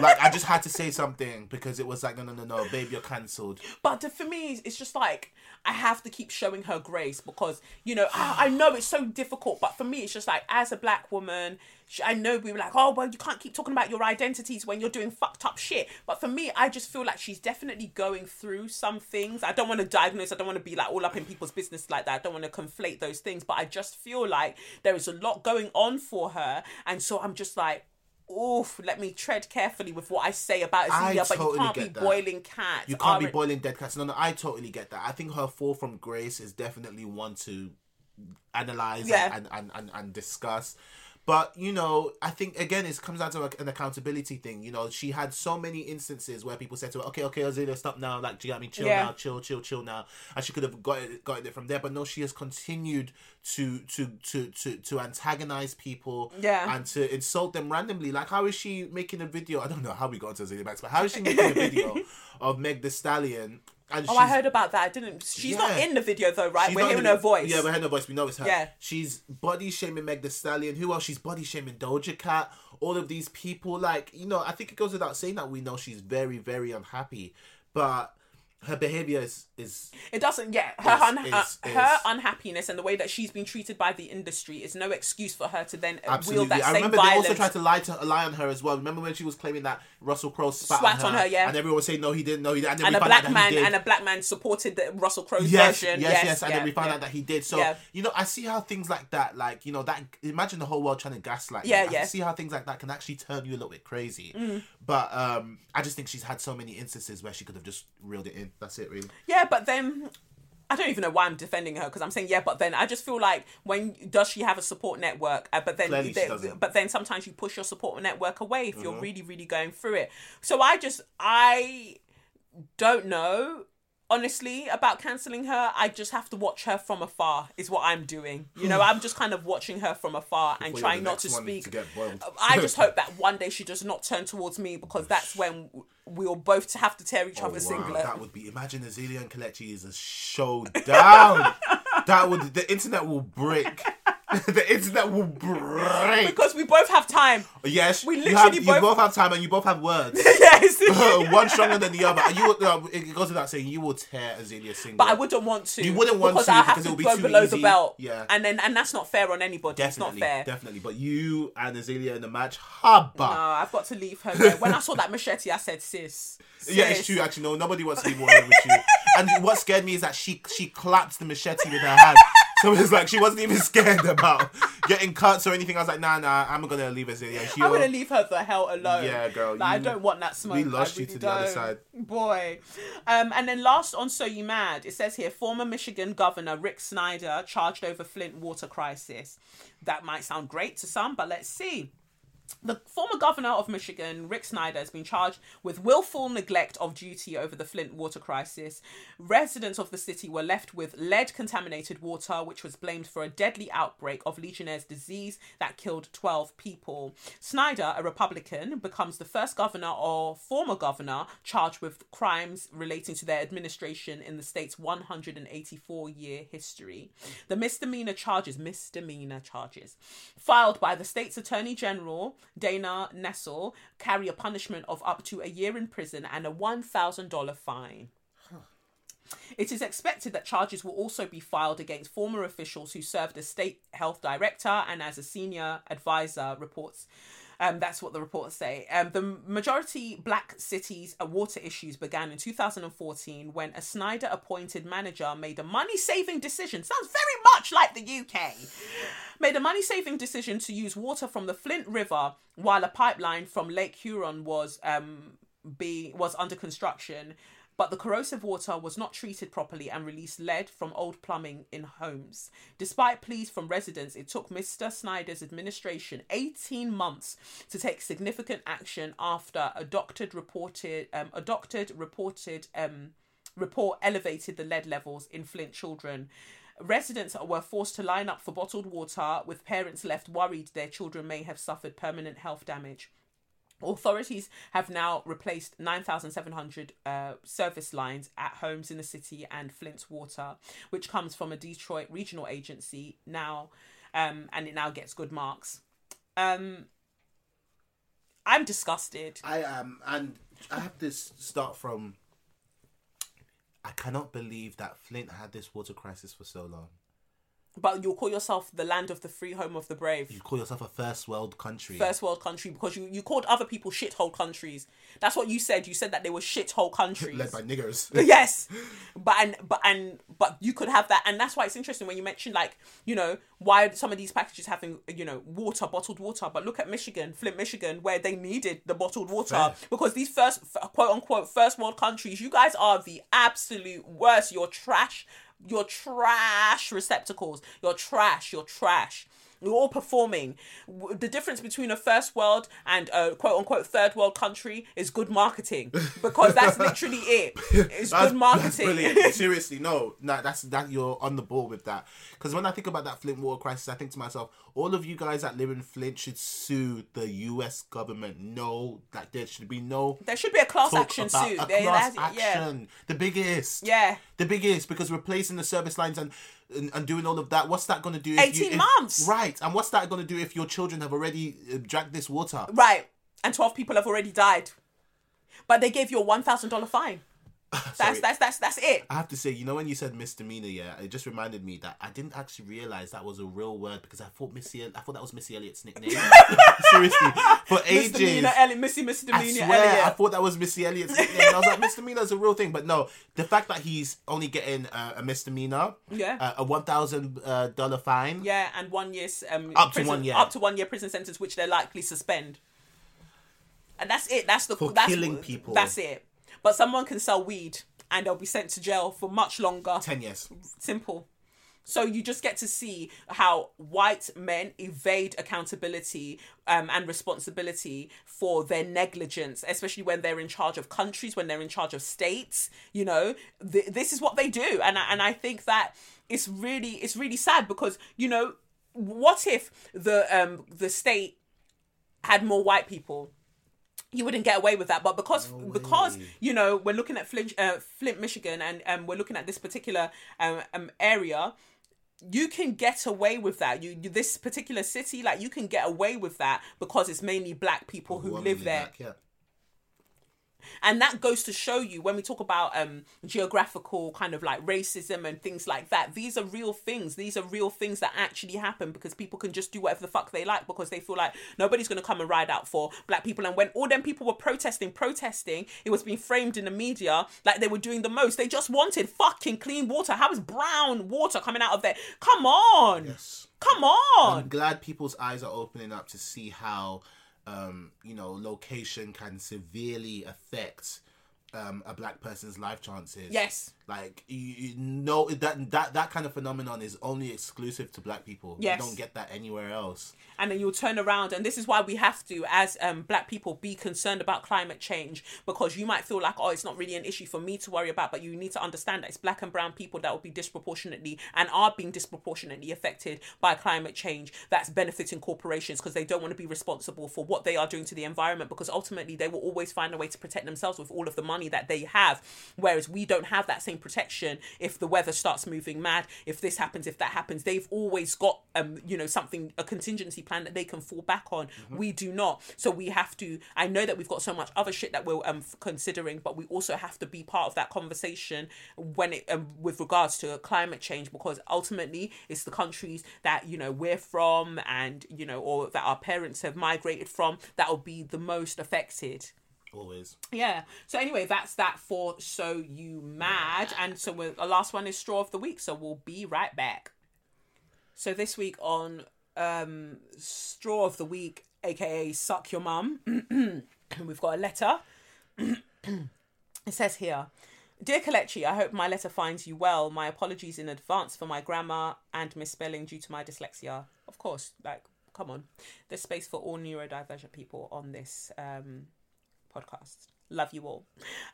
Like I just had to say something because it was like, no, no, no, no, babe, you're cancelled. But to- for me, it's just like I have to keep showing her grace because you know I, I know it's so difficult. But for me, it's just like as a black woman, I know we were like, oh well, you can't keep talking about your identities when you're doing fucked up shit. But for me, I just feel like she's definitely going through some things. I don't want to diagnose. I don't want to be like all up in people's business like that. I don't want to conflate those things. But I just feel like there is a lot going on for her, and so I'm just like. Oof, let me tread carefully with what I say about Azealia, but you can't be that. boiling cats. You can't be boiling dead cats. No, no, I totally get that. I think her fall from grace is definitely one to analyze Yeah. and, and, and, and discuss. But you know, I think again, it comes down to an accountability thing. You know, she had so many instances where people said to her, "Okay, okay, Azealia, stop now. Like, do you get me? Chill Yeah. now, chill, chill, chill now." And she could have got it, gotten it from there. But no, she has continued to to to to to antagonize people, Yeah. and to insult them randomly. Like, how is she making a video? I don't know how we got to Azealia Banks, but how is she making a video of Meg The Stallion? And Oh, I heard about that. I didn't. She's not in the video though, right? She's We're hearing in her voice. Yeah, we're hearing her voice. We know it's her. Yeah. She's body shaming Meg The Stallion. Who else? She's body shaming Doja Cat. All of these people, like you know, I think it goes without saying that we know she's very, very unhappy, but her behavior is is It doesn't. Yeah, her Is- un- is- uh, is- her unhappiness and the way that she's been treated by the industry is no excuse for her to then absolutely. wield that I same remember violence. they also tried to lie to lie on her as well. Remember when she was claiming that Russell Crowe spat Spat on, on her, her, yeah. and everyone was saying no, he didn't, no, he didn't, and, then and a black man and a black man supported the Russell Crowe's yes, version. Yes, yes, yes, and yeah, then we found yeah. out that he did. So you know, I see how things like that, like you know, that imagine the whole world trying to gaslight. Yeah, you. Yeah. can see how things like that can actually turn you a little bit crazy. Mm. But um, I just think she's had so many instances where she could have just reeled it in. That's it, really. Yeah, but then I don't even know why I'm defending her because I'm saying yeah, but then I just feel like when does she have a support network? Uh, but then, they- Mm-hmm. but then sometimes you push your support network away if you're really, really going through it. So I just I don't know honestly about canceling her. I just have to watch her from afar. Is what I'm doing. You know, I'm just kind of watching her from afar and Before you're trying not to speak. to. I just hope that one day she does not turn towards me because that's when we'll both have to tear each Oh, other's wow, singlet. That would be imagine Azealia and Kelechi is a showdown. that would the internet will break. the internet will break. because we both have time. yes, we you, literally have, you both- both have time and you both have words. yes. One stronger than the other. And you, uh, it goes without saying, you will tear Azealia single. But I wouldn't want to. You wouldn't want because to I have because to be go too below the belt. Yeah. and then and that's not fair on anybody. Definitely, it's not fair. definitely. But you and Azealia in the match, haba. No, I've got to leave her. There. When I saw that machete, I said, "Sis." Yeah, it's true. Actually, no, nobody wants to be warrior with you. And what scared me is that she she clapped the machete with her hand. So it's like she wasn't even scared about getting cuts or anything. I was like, nah, nah, I'm gonna leave Azealia. She I'm gonna leave her the hell alone. Yeah, girl, Like, I don't want that smoke. we lost I you really to the other side. Boy. Um, and then last on So You Mad, it says here former Michigan Governor Rick Snyder charged over Flint water crisis. That might sound great to some, but let's see. The former governor of Michigan, Rick Snyder, has been charged with willful neglect of duty over the Flint water crisis. Residents of the city were left with lead contaminated water, which was blamed for a deadly outbreak of Legionnaire's disease that killed 12 people. Snyder, a Republican, becomes the first governor or former governor charged with crimes relating to their administration in the state's 184 year history. The misdemeanor charges, misdemeanor charges, filed by the state's attorney general, Dana Nessel, carry a punishment of up to a year in prison and a $1,000 fine. It is expected that charges will also be filed against former officials who served as state health director and as a senior advisor, reports. Um, that's what the reports say. Um, the majority black cities' uh, water issues began in 2014 when a Snyder appointed manager made a money saving decision. Sounds very much like the UK. Made a money saving decision to use water from the Flint River while a pipeline from Lake Huron was um, be was under construction but the corrosive water was not treated properly and released lead from old plumbing in homes. Despite pleas from residents, it took Mr. Snyder's administration 18 months to take significant action after a doctored reported um, a doctored reported um, report elevated the lead levels in Flint children. Residents were forced to line up for bottled water, with parents left worried their children may have suffered permanent health damage. Authorities have now replaced 9,700 uh, service lines at homes in the city and Flint's Water, which comes from a Detroit regional agency now, um, and it now gets good marks. Um, I'm disgusted. I am, and I have to start from. I cannot believe that Flint had this water crisis for so long. But you'll call yourself the land of the free, home of the brave. You call yourself a first world country. First world country because you, you called other people shithole countries. That's what you said. You said that they were shithole countries. led by niggers. yes but and but and but you could have that and that's why it's interesting when you mention like you know why some of these packages having you know water bottled water but look at michigan flint michigan where they needed the bottled water Fair. because these first quote unquote first world countries you guys are the absolute worst you're trash you're trash receptacles. You're trash you're trash you're all performing. The difference between a first world and a quote unquote third world country is good marketing because that's literally it. It's That's- good marketing. Seriously, no, no, that's that you're on the ball with that. Because when I think about that Flint water crisis, I think to myself, all of you guys that live in Flint should sue the U.S. government. No, like there should be no there should be a class action suit. A class yeah. action, the biggest. Yeah. the biggest because replacing the service lines and. And, and doing all of that, what's that going to do? If 18 you, if- months. right? And what's that going to do if your children have already uh, drank this water? Right. And 12 people have already died. But they gave you a $1,000 fine. That's, that's, that's, that's it. I have to say, you know, when you said misdemeanor, yeah, it just reminded me that I didn't actually realize that was a real word because I thought Missy, I thought that was Missy Elliott's nickname. Seriously, for ages. Misdemeanor, Elliot, Missy I Misdemeanor, swear, I thought that was Missy Elliott's nickname. And I was like, misdemeanor is a real thing, but no, the fact that he's only getting uh, a misdemeanor, Yeah. uh, a one thousand uh, dollar fine, Yeah, and one year's um, Up to one year. up to one year prison sentence, which they're likely suspend. And that's it. That's the For that's, killing people. That's it. But someone can sell weed and they'll be sent to jail for much longer. ten years. Simple. So you just get to see how white men evade accountability um, and responsibility for their negligence, especially when they're in charge of countries, when they're in charge of states. You know, th- this is what they do, and I, and I think that it's really it's really sad because you know, what if the um the state had more white people? You wouldn't get away with that. But because because you know we're looking at Flint, uh, Flint, Michigan, and um, we're looking at this particular um, um area. you can get away with that. You, you this particular city, like you can get away with that because it's mainly black people who live there. black, yeah. And that goes to show you when we talk about um geographical kind of like racism and things like that, these are real things. These are real things that actually happen because people can just do whatever the fuck they like because they feel like nobody's gonna come and ride out for black people. And when all them people were protesting, protesting, it was being framed in the media like they were doing the most. They just wanted fucking clean water. How is brown water coming out of there? Come on. Yes. Come on. I'm glad people's eyes are opening up to see how, um, you know, location can severely affect um, a black person's life chances. Yes. Like you, you know that that that kind of phenomenon is only exclusive to black people. Yes. You don't get that anywhere else. and then you'll turn around and this is why we have to as um black people be concerned about climate change because you might feel like oh it's not really an issue for me to worry about but you need to understand that it's black and brown people that will be disproportionately and are being disproportionately affected by climate change that's benefiting corporations because they don't want to be responsible for what they are doing to the environment because ultimately they will always find a way to protect themselves with all of the money that they have whereas we don't have that same protection if the weather starts moving mad if this happens if that happens. They've always got um you know something a contingency plan that they can fall back on. We do not. So we have to i know that we've got so much other shit that we're um considering but we also have to be part of that conversation when it um, with regards to climate change because ultimately it's the countries that you know we're from and you know or that our parents have migrated from that will be the most affected Always. yeah. So anyway, that's that for So You Mad. And so we're, the last one is Straw of the Week. So we'll be right back. So this week on um, Straw of the Week, aka Suck Your Mum, we've got a letter. it says here. Dear Kelechi, I hope my letter finds you well. My apologies in advance for my grammar and misspelling due to my dyslexia. Of course, like, come on. There's space for all neurodivergent people on this um, podcast. Love you all.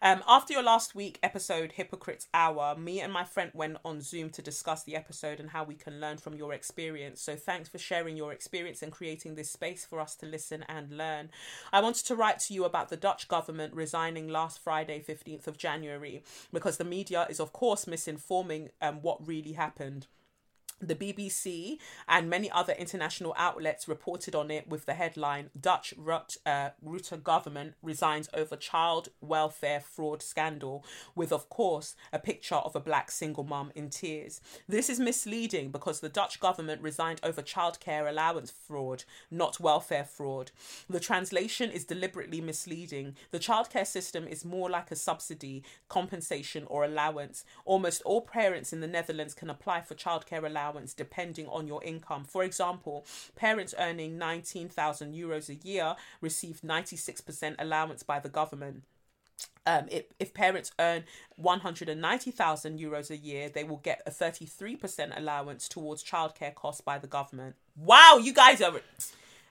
Um, after your last week episode, Hypocrites Hour, me and my friend went on Zoom to discuss the episode and how we can learn from your experience. So thanks for sharing your experience and creating this space for us to listen and learn. I wanted to write to you about the Dutch government resigning last Friday, 15th of January, because the media is, of course, misinforming um, what really happened. The BBC and many other international outlets reported on it with the headline Dutch Rut, uh, Rutte government resigns over child welfare fraud scandal, with, of course, a picture of a black single mum in tears. This is misleading because the Dutch government resigned over childcare allowance fraud, not welfare fraud. The translation is deliberately misleading. The childcare system is more like a subsidy, compensation, or allowance. Almost all parents in the Netherlands can apply for childcare allowance depending on your income. For example, parents earning 19,000 euros a year receive 96% allowance by the government. Um, if, if parents earn 190,000 euros a year, they will get a 33% allowance towards childcare costs by the government. Wow, you guys are.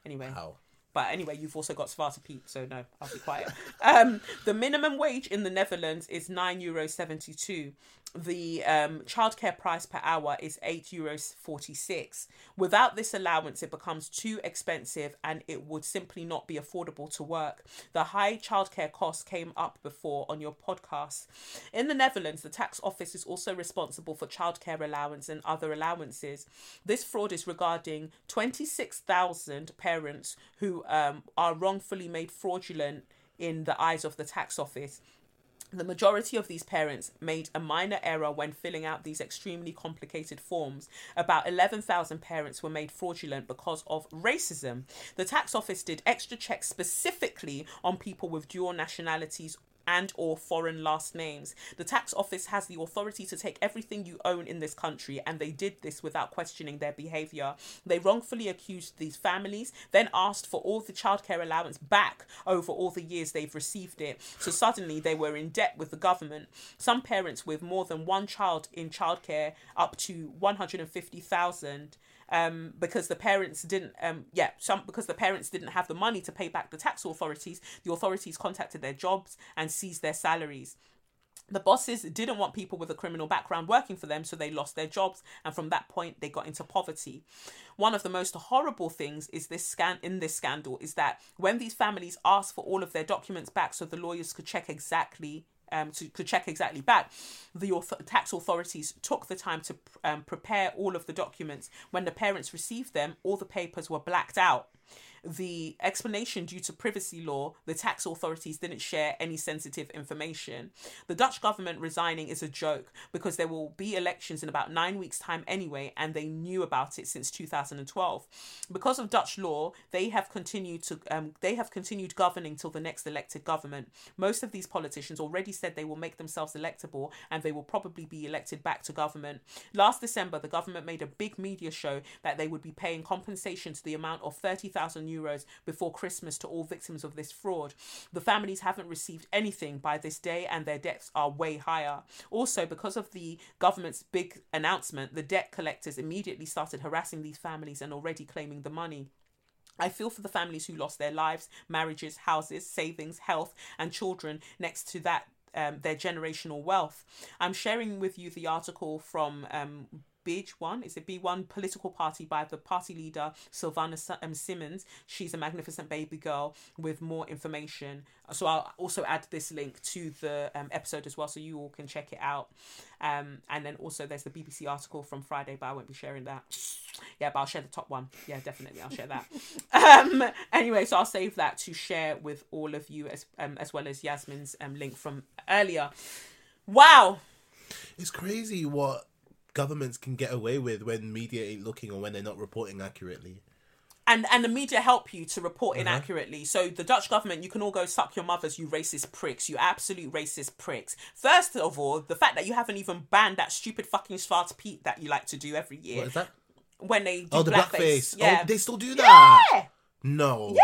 Anyway. Wow. But anyway, you've also got Zwarte Piet, so no, I'll be quiet. um, the minimum wage in the Netherlands is nine euros seventy two. The um, childcare price per hour is eight euros forty six. Without this allowance, it becomes too expensive, and it would simply not be affordable to work. The high childcare costs came up before on your podcast. In the Netherlands, the tax office is also responsible for childcare allowance and other allowances. This fraud is regarding twenty six thousand parents who um, are wrongfully made fraudulent in the eyes of the tax office. The majority of these parents made a minor error when filling out these extremely complicated forms. About 11,000 parents were made fraudulent because of racism. The tax office did extra checks specifically on people with dual nationalities and or foreign last names. The tax office has the authority to take everything you own in this country and they did this without questioning their behavior. They wrongfully accused these families, then asked for all the childcare allowance back over all the years they've received it. So suddenly they were in debt with the government. Some parents with more than one child in childcare up to 150,000 um, because the parents didn't um, yeah some because the parents didn't have the money to pay back the tax authorities the authorities contacted their jobs and seized their salaries the bosses didn't want people with a criminal background working for them, so they lost their jobs, and from that point, they got into poverty. One of the most horrible things is this scan in this scandal is that when these families asked for all of their documents back, so the lawyers could check exactly um, to, to check exactly back, the auth- tax authorities took the time to um, prepare all of the documents. When the parents received them, all the papers were blacked out. The explanation due to privacy law, the tax authorities didn't share any sensitive information. The Dutch government resigning is a joke because there will be elections in about nine weeks' time anyway, and they knew about it since 2012. Because of Dutch law, they have continued to um, they have continued governing till the next elected government. Most of these politicians already said they will make themselves electable, and they will probably be elected back to government. Last December, the government made a big media show that they would be paying compensation to the amount of 30,000 euros before Christmas to all victims of this fraud. The families haven't received anything by this day and their debts are way higher. Also, because of the government's big announcement, the debt collectors immediately started harassing these families and already claiming the money. I feel for the families who lost their lives, marriages, houses, savings, health, and children next to that. Um, their generational wealth. I'm sharing with you the article from um, Big One. It's a B1 political party by the party leader Sylvana S- um, Simons. She's a magnificent baby girl with more information. So I'll also add this link to the um, episode as well, so you all can check it out. Um, and then also there's the BBC article from Friday, but I won't be sharing that. Yeah, but I'll share the top one. Yeah, definitely, I'll share that. um, anyway, so I'll save that to share with all of you as um, as well as Yasmin's um, link from earlier. Wow. It's crazy what governments can get away with when media ain't looking or when they're not reporting accurately. and and the media help you to report uh-huh. inaccurately. So the Dutch government, you can all go suck your mothers, you racist pricks, you absolute racist pricks. First of all, the fact that you haven't even banned that stupid fucking Zwarte Piet that you like to do every year What is that? when they do Oh, the blackface. blackface. Oh, yeah, Oh, they still do that. yeah, No. yeah.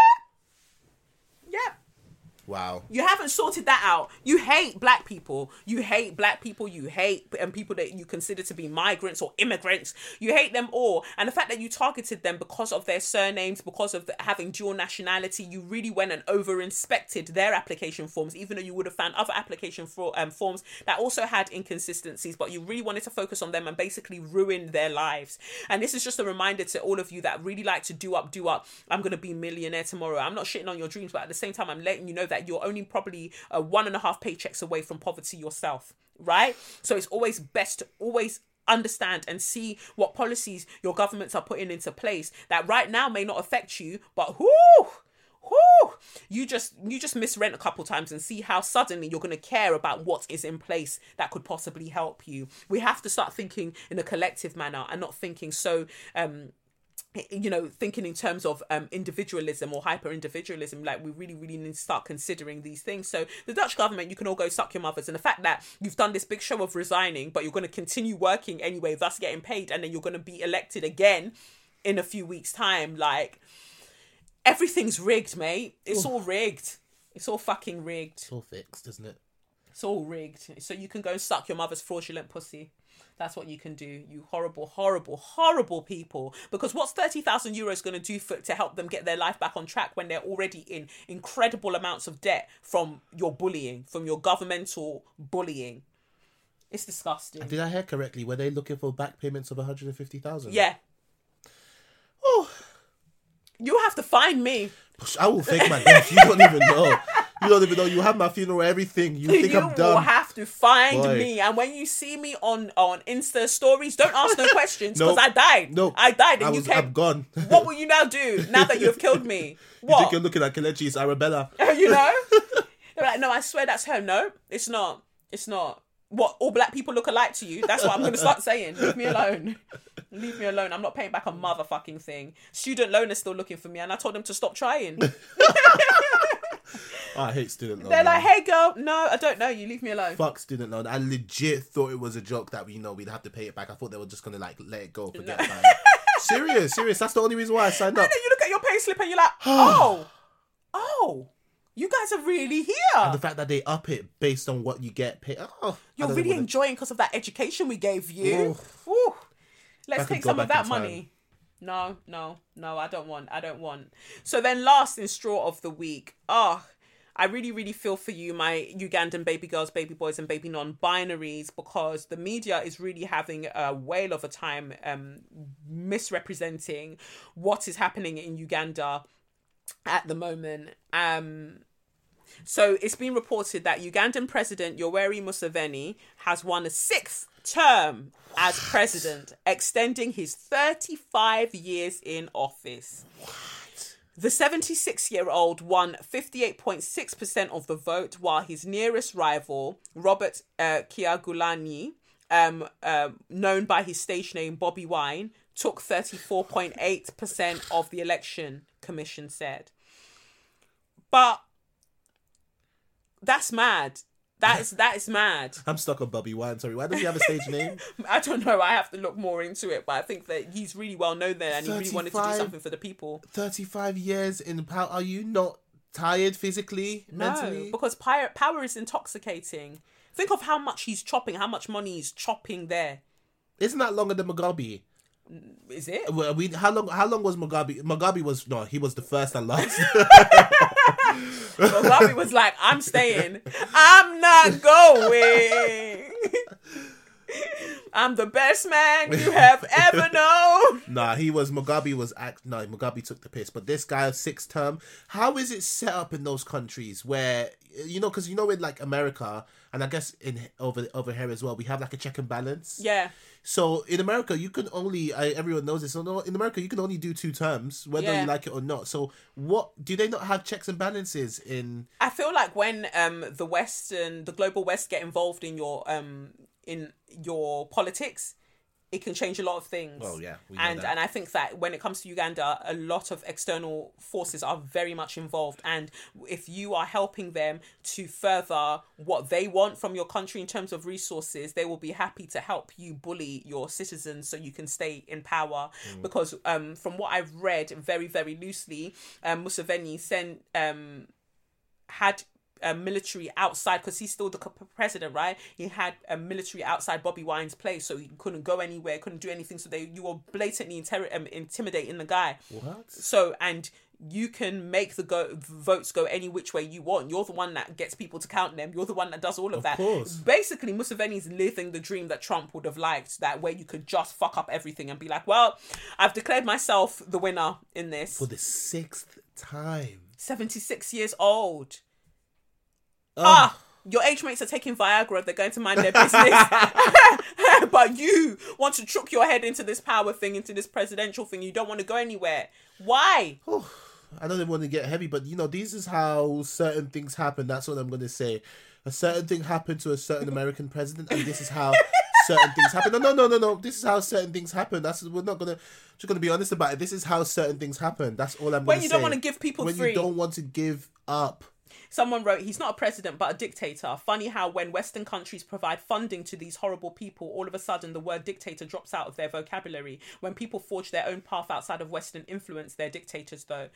Wow. You haven't sorted that out. You hate black people. You hate black people. You hate and people that you consider to be migrants or immigrants. You hate them all. And the fact that you targeted them because of their surnames, because of the, having dual nationality, you really went and over inspected their application forms, even though you would have found other application for, um, forms that also had inconsistencies. But you really wanted to focus on them and basically ruin their lives. And this is just a reminder to all of you that really like to do up, do up. I'm gonna be millionaire tomorrow. I'm not shitting on your dreams, but at the same time, I'm letting you know that you're only probably uh, one and a half paychecks away from poverty yourself, right? So it's always best to always understand and see what policies your governments are putting into place that right now may not affect you, but whoo, whoo, you just you just miss rent a couple times and see how suddenly you're going to care about what is in place that could possibly help you. We have to start thinking in a collective manner and not thinking so um you know thinking in terms of um individualism or hyper individualism like we really really need to start considering these things so the dutch government you can all go suck your mothers and the fact that you've done this big show of resigning but you're going to continue working anyway thus getting paid and then you're going to be elected again in a few weeks time like everything's rigged mate it's all rigged it's all fucking rigged It's all fixed, isn't it? it's all rigged. So you can go suck your mother's fraudulent pussy. That's what you can do, you horrible, horrible, horrible people. Because what's 30,000 euros going to do for, to help them get their life back on track when they're already in incredible amounts of debt from your bullying, from your governmental bullying? It's disgusting. Did I hear correctly? Were they looking for back payments of 150,000? Yeah. Oh, You have to find me. I will fake my death. You don't even know. You don't even know. You have my funeral, everything. You think you I'm have to find me, and when you see me on on Insta stories, don't ask no questions because. I died. Nope. I died, and I you was, came. I'm gone. What will you now do now that you have killed me? You What? think you're looking at Kelechi's Arabella? you know? They're like, no, I swear that's her. No, it's not. It's not. What? All black people look alike to you? That's what I'm going to start saying. Leave me alone. Leave me alone. I'm not paying back a motherfucking thing. Student loan is still looking for me, and I told them to stop trying. I hate student loan. They're like, hey, girl, no, I don't know you. Leave me alone. Fuck student loan. I legit thought it was a joke that we you know we'd have to pay it back. I thought they were just gonna like let it go, forget about it. serious, serious. That's the only reason why I signed up. And then you look at your pay slip and you're like, oh, oh, you guys are really here. The fact that they up it based on what you get paid. Oh, You're really enjoying because of that education we gave you. Woo. Let's take some of that money. No, no, no, I don't want. I don't want. So then last in straw of the week. Oh, I really, really feel for you, my Ugandan baby girls, baby boys, and baby non-binaries, because the media is really having a whale of a time um, misrepresenting what is happening in Uganda at the moment. Um, So it's been reported that Ugandan President Yoweri Museveni has won a sixth term as president, extending his 35 years in office. The 76 year old won 58.6% of the vote, while his nearest rival, Robert uh, Kyagulanyi, um, um, known by his stage name Bobby Wine, took 34.8% of the election, Commission said. But that's mad. That is that is mad. I'm stuck on Bobby Wine. Sorry, why does he have a stage name? I don't know. I have to look more into it, but I think that he's really well known there, and he really wanted to do something for the people. 35 years in power. Are you not tired physically, No, mentally? because power power is intoxicating. Think of how much he's chopping, how much money he's chopping there. Isn't that longer than Mugabe? Is it? Well, we how long? How long was Mugabe? Mugabe was no, he was the first and last. Mugabe was like, "I'm staying. I'm not going. I'm the best man you have ever known." nah, he was Mugabe was act. No, Mugabe took the piss. But this guy, sixth term. How is it set up in those countries where you know? Because you know, in like America, and I guess in over over here as well, we have like a check and balance. Yeah, So in America, you can only I, everyone knows this. So in America, you can only do two terms, whether Yeah. you like it or not. So what do they not have checks and balances in? I feel like when um the Western, the global West, get involved in your um in your politics, it can change a lot of things. Oh, yeah, we and and I think that when it comes to Uganda, a lot of external forces are very much involved, and if you are helping them to further what they want from your country in terms of resources, they will be happy to help you bully your citizens so you can stay in power. Mm. Because um, from what I've read, very very loosely, um, Museveni sent um had a military outside because he's still the president, right? He had a military outside Bobby Wine's place, so he couldn't go anywhere, couldn't do anything. So they you were blatantly inter- um, intimidating the guy. What? So and you can make the go votes go any which way you want. You're the one that gets people to count them. You're the one that does all of, that. course. Basically, Museveni's living the dream that Trump would have liked. That where you could just fuck up everything and be like, well, I've declared myself the winner in this. For the sixth time. 76 years old. Ah, your age mates are taking Viagra. They're going to mind their business. but you want to truck your head into this power thing, into this presidential thing. You don't want to go anywhere. Why? I don't even want to get heavy, but you know, this is how certain things happen. That's what I'm going to say. A certain thing happened to a certain American president, and this is how certain things happen. No, no, no, no, no. This is how certain things happen. That's we're not gonna just gonna be honest about it. This is how certain things happen. That's all I'm. When you don't wanna give people when free. you don't want to give up. Someone wrote, he's not a president, but a dictator. Funny how when Western countries provide funding to these horrible people, all of a sudden the word dictator drops out of their vocabulary. When people forge their own path outside of Western influence, they're dictators, though.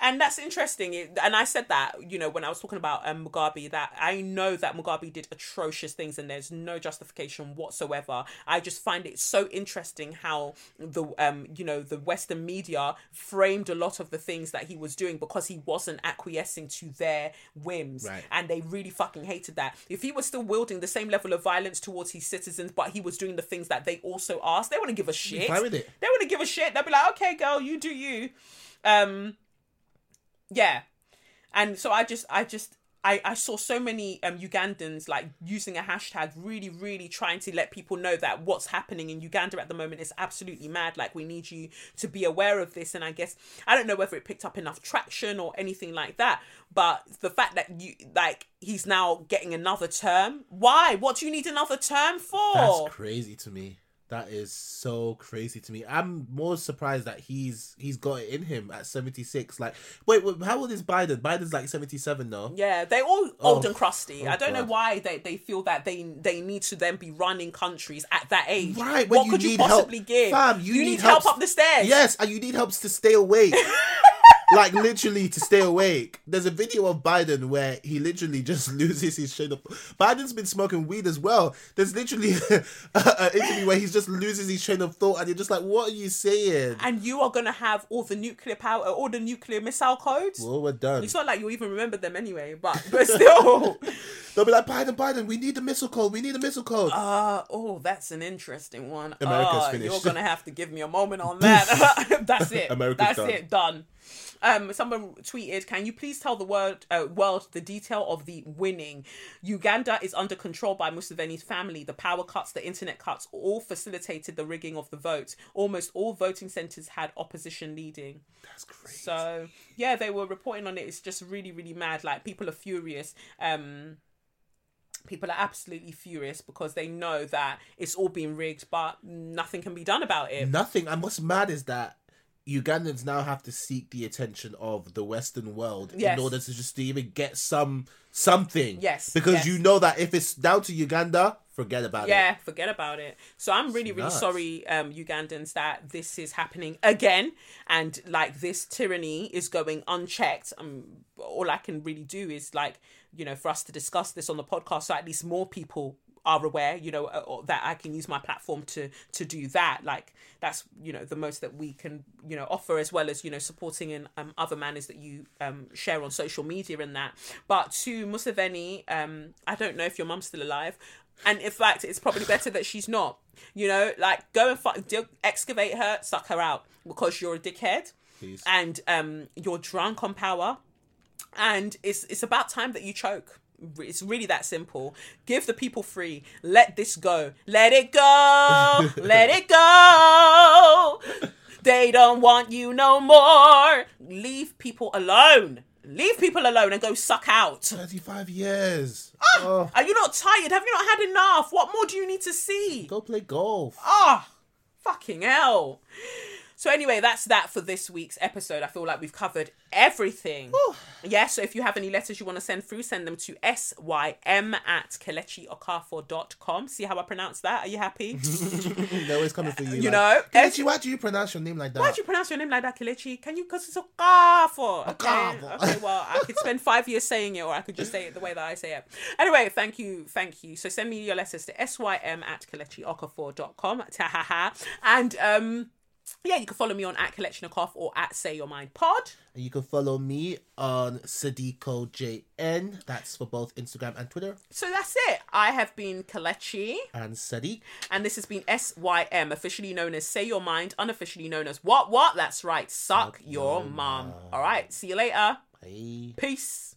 And that's interesting. And I said that, you know, when I was talking about um, Mugabe, that I know that Mugabe did atrocious things and there's no justification whatsoever. I just find it so interesting how the, um, you know, the Western media framed a lot of the things that he was doing because he wasn't acquiescing to their whims Right. and they really fucking hated that. If he was still wielding the same level of violence towards his citizens but he was doing the things that they also asked they wouldn't give a shit. they wouldn't give a shit. They'd be like okay girl you do you. Um yeah. And so i just i just I, I saw so many um, Ugandans like using a hashtag, really, really trying to let people know that what's happening in Uganda at the moment is absolutely mad. Like, we need you to be aware of this. And I guess, I don't know whether it picked up enough traction or anything like that. But the fact that you, like, he's now getting another term. Why? What do you need another term for? That's crazy to me. That is so crazy to me. I'm more surprised that he's he's got it in him at 76. Like, wait, wait how old is Biden? Biden's like 77 now. Yeah, they're all oh. old Oh. and crusty. Oh, I don't know why they, they feel that they they need to then be running countries at that age. Right, what you could you possibly help. give? Fam, you need, need help help- up the stairs. Yes, and you need helps to stay awake. like literally to stay awake. There's a video of Biden where he literally just loses his train of. Thought. Biden's been smoking weed as well. There's literally an interview where he just loses his train of thought, and you're just like, "What are you saying?" And you are gonna have all the nuclear power, all the nuclear missile codes. Well, we're done. It's not like you even remember them anyway, but but still. They'll be like, Biden, Biden, we need the missile code. We need the missile code. Uh, oh, that's an interesting one. America's Uh, finished. You're gonna have to give me a moment on that. that's it. America's that's done. it. Done. Um, someone tweeted, "Can you please tell the world, uh, world the detail of the winning? Uganda is under control by Museveni's family. The power cuts, the internet cuts, all facilitated the rigging of the vote. Almost all voting centres had opposition leading. That's great. So yeah, they were reporting on it. It's just really, really mad. Like people are furious. Um, people are absolutely furious because they know that it's all been rigged, but nothing can be done about it. Nothing. And what's mad is that Ugandans now have to seek the attention of the Western world Yes. in order to just to even get some something. Yes, Because yes. you know that if it's down to Uganda, forget about it. Yeah, forget about it. So I'm really, really sorry, um, Ugandans, that this is happening again, and like this tyranny is going unchecked. Um, all I can really do is like, you know, for us to discuss this on the podcast, so at least more people are aware. You know, uh, that I can use my platform to to do that. Like that's you know the most that we can you know offer, as well as you know supporting in um, other manners that you um share on social media and that. But to Museveni, um, I don't know if your mum's still alive. And in fact, it's probably better that she's not. You know, like go and fi- dig- excavate her, suck her out because you're a dickhead, Please. and um, you're drunk on power, and it's it's about time that you choke. It's really that simple. Give the people free. Let this go. Let it go. Let it go. They don't want you no more. Leave people alone. Leave people alone and go suck out. 35 years. Ah! Oh, Are you not tired? Have you not had enough? What more do you need to see? go play golf. Ah, fucking hell. So anyway, that's that for this week's episode. I feel like we've covered everything. Yeah, so if you have any letters you want to send through, send them to sym at kelechiokafo.com. See how I pronounce that? Are you happy? They're always coming for you. You like, know, Kelechi, why do you pronounce your name like that? Why do you pronounce your name like that, Kelechi? Can you? Because it's Okafo. Okay. Okafo. okay. Well, I could spend five years saying it, or I could just say it the way that I say it. Anyway, thank you, thank you. So send me your letters to sym at kelechiokafo.com. Tahaha. And um, yeah, you can follow me on at Kelechi Okafo or at Say Your Mind Pod. And you can follow me on Sadiko JN. That's for both Instagram and Twitter. So that's it. I have been Kelechi, And Sadiq. and this has been SYM, officially known as Say Your Mind, unofficially known as What What? That's right, Suck Your Mom. All right, see you later. Bye. Peace.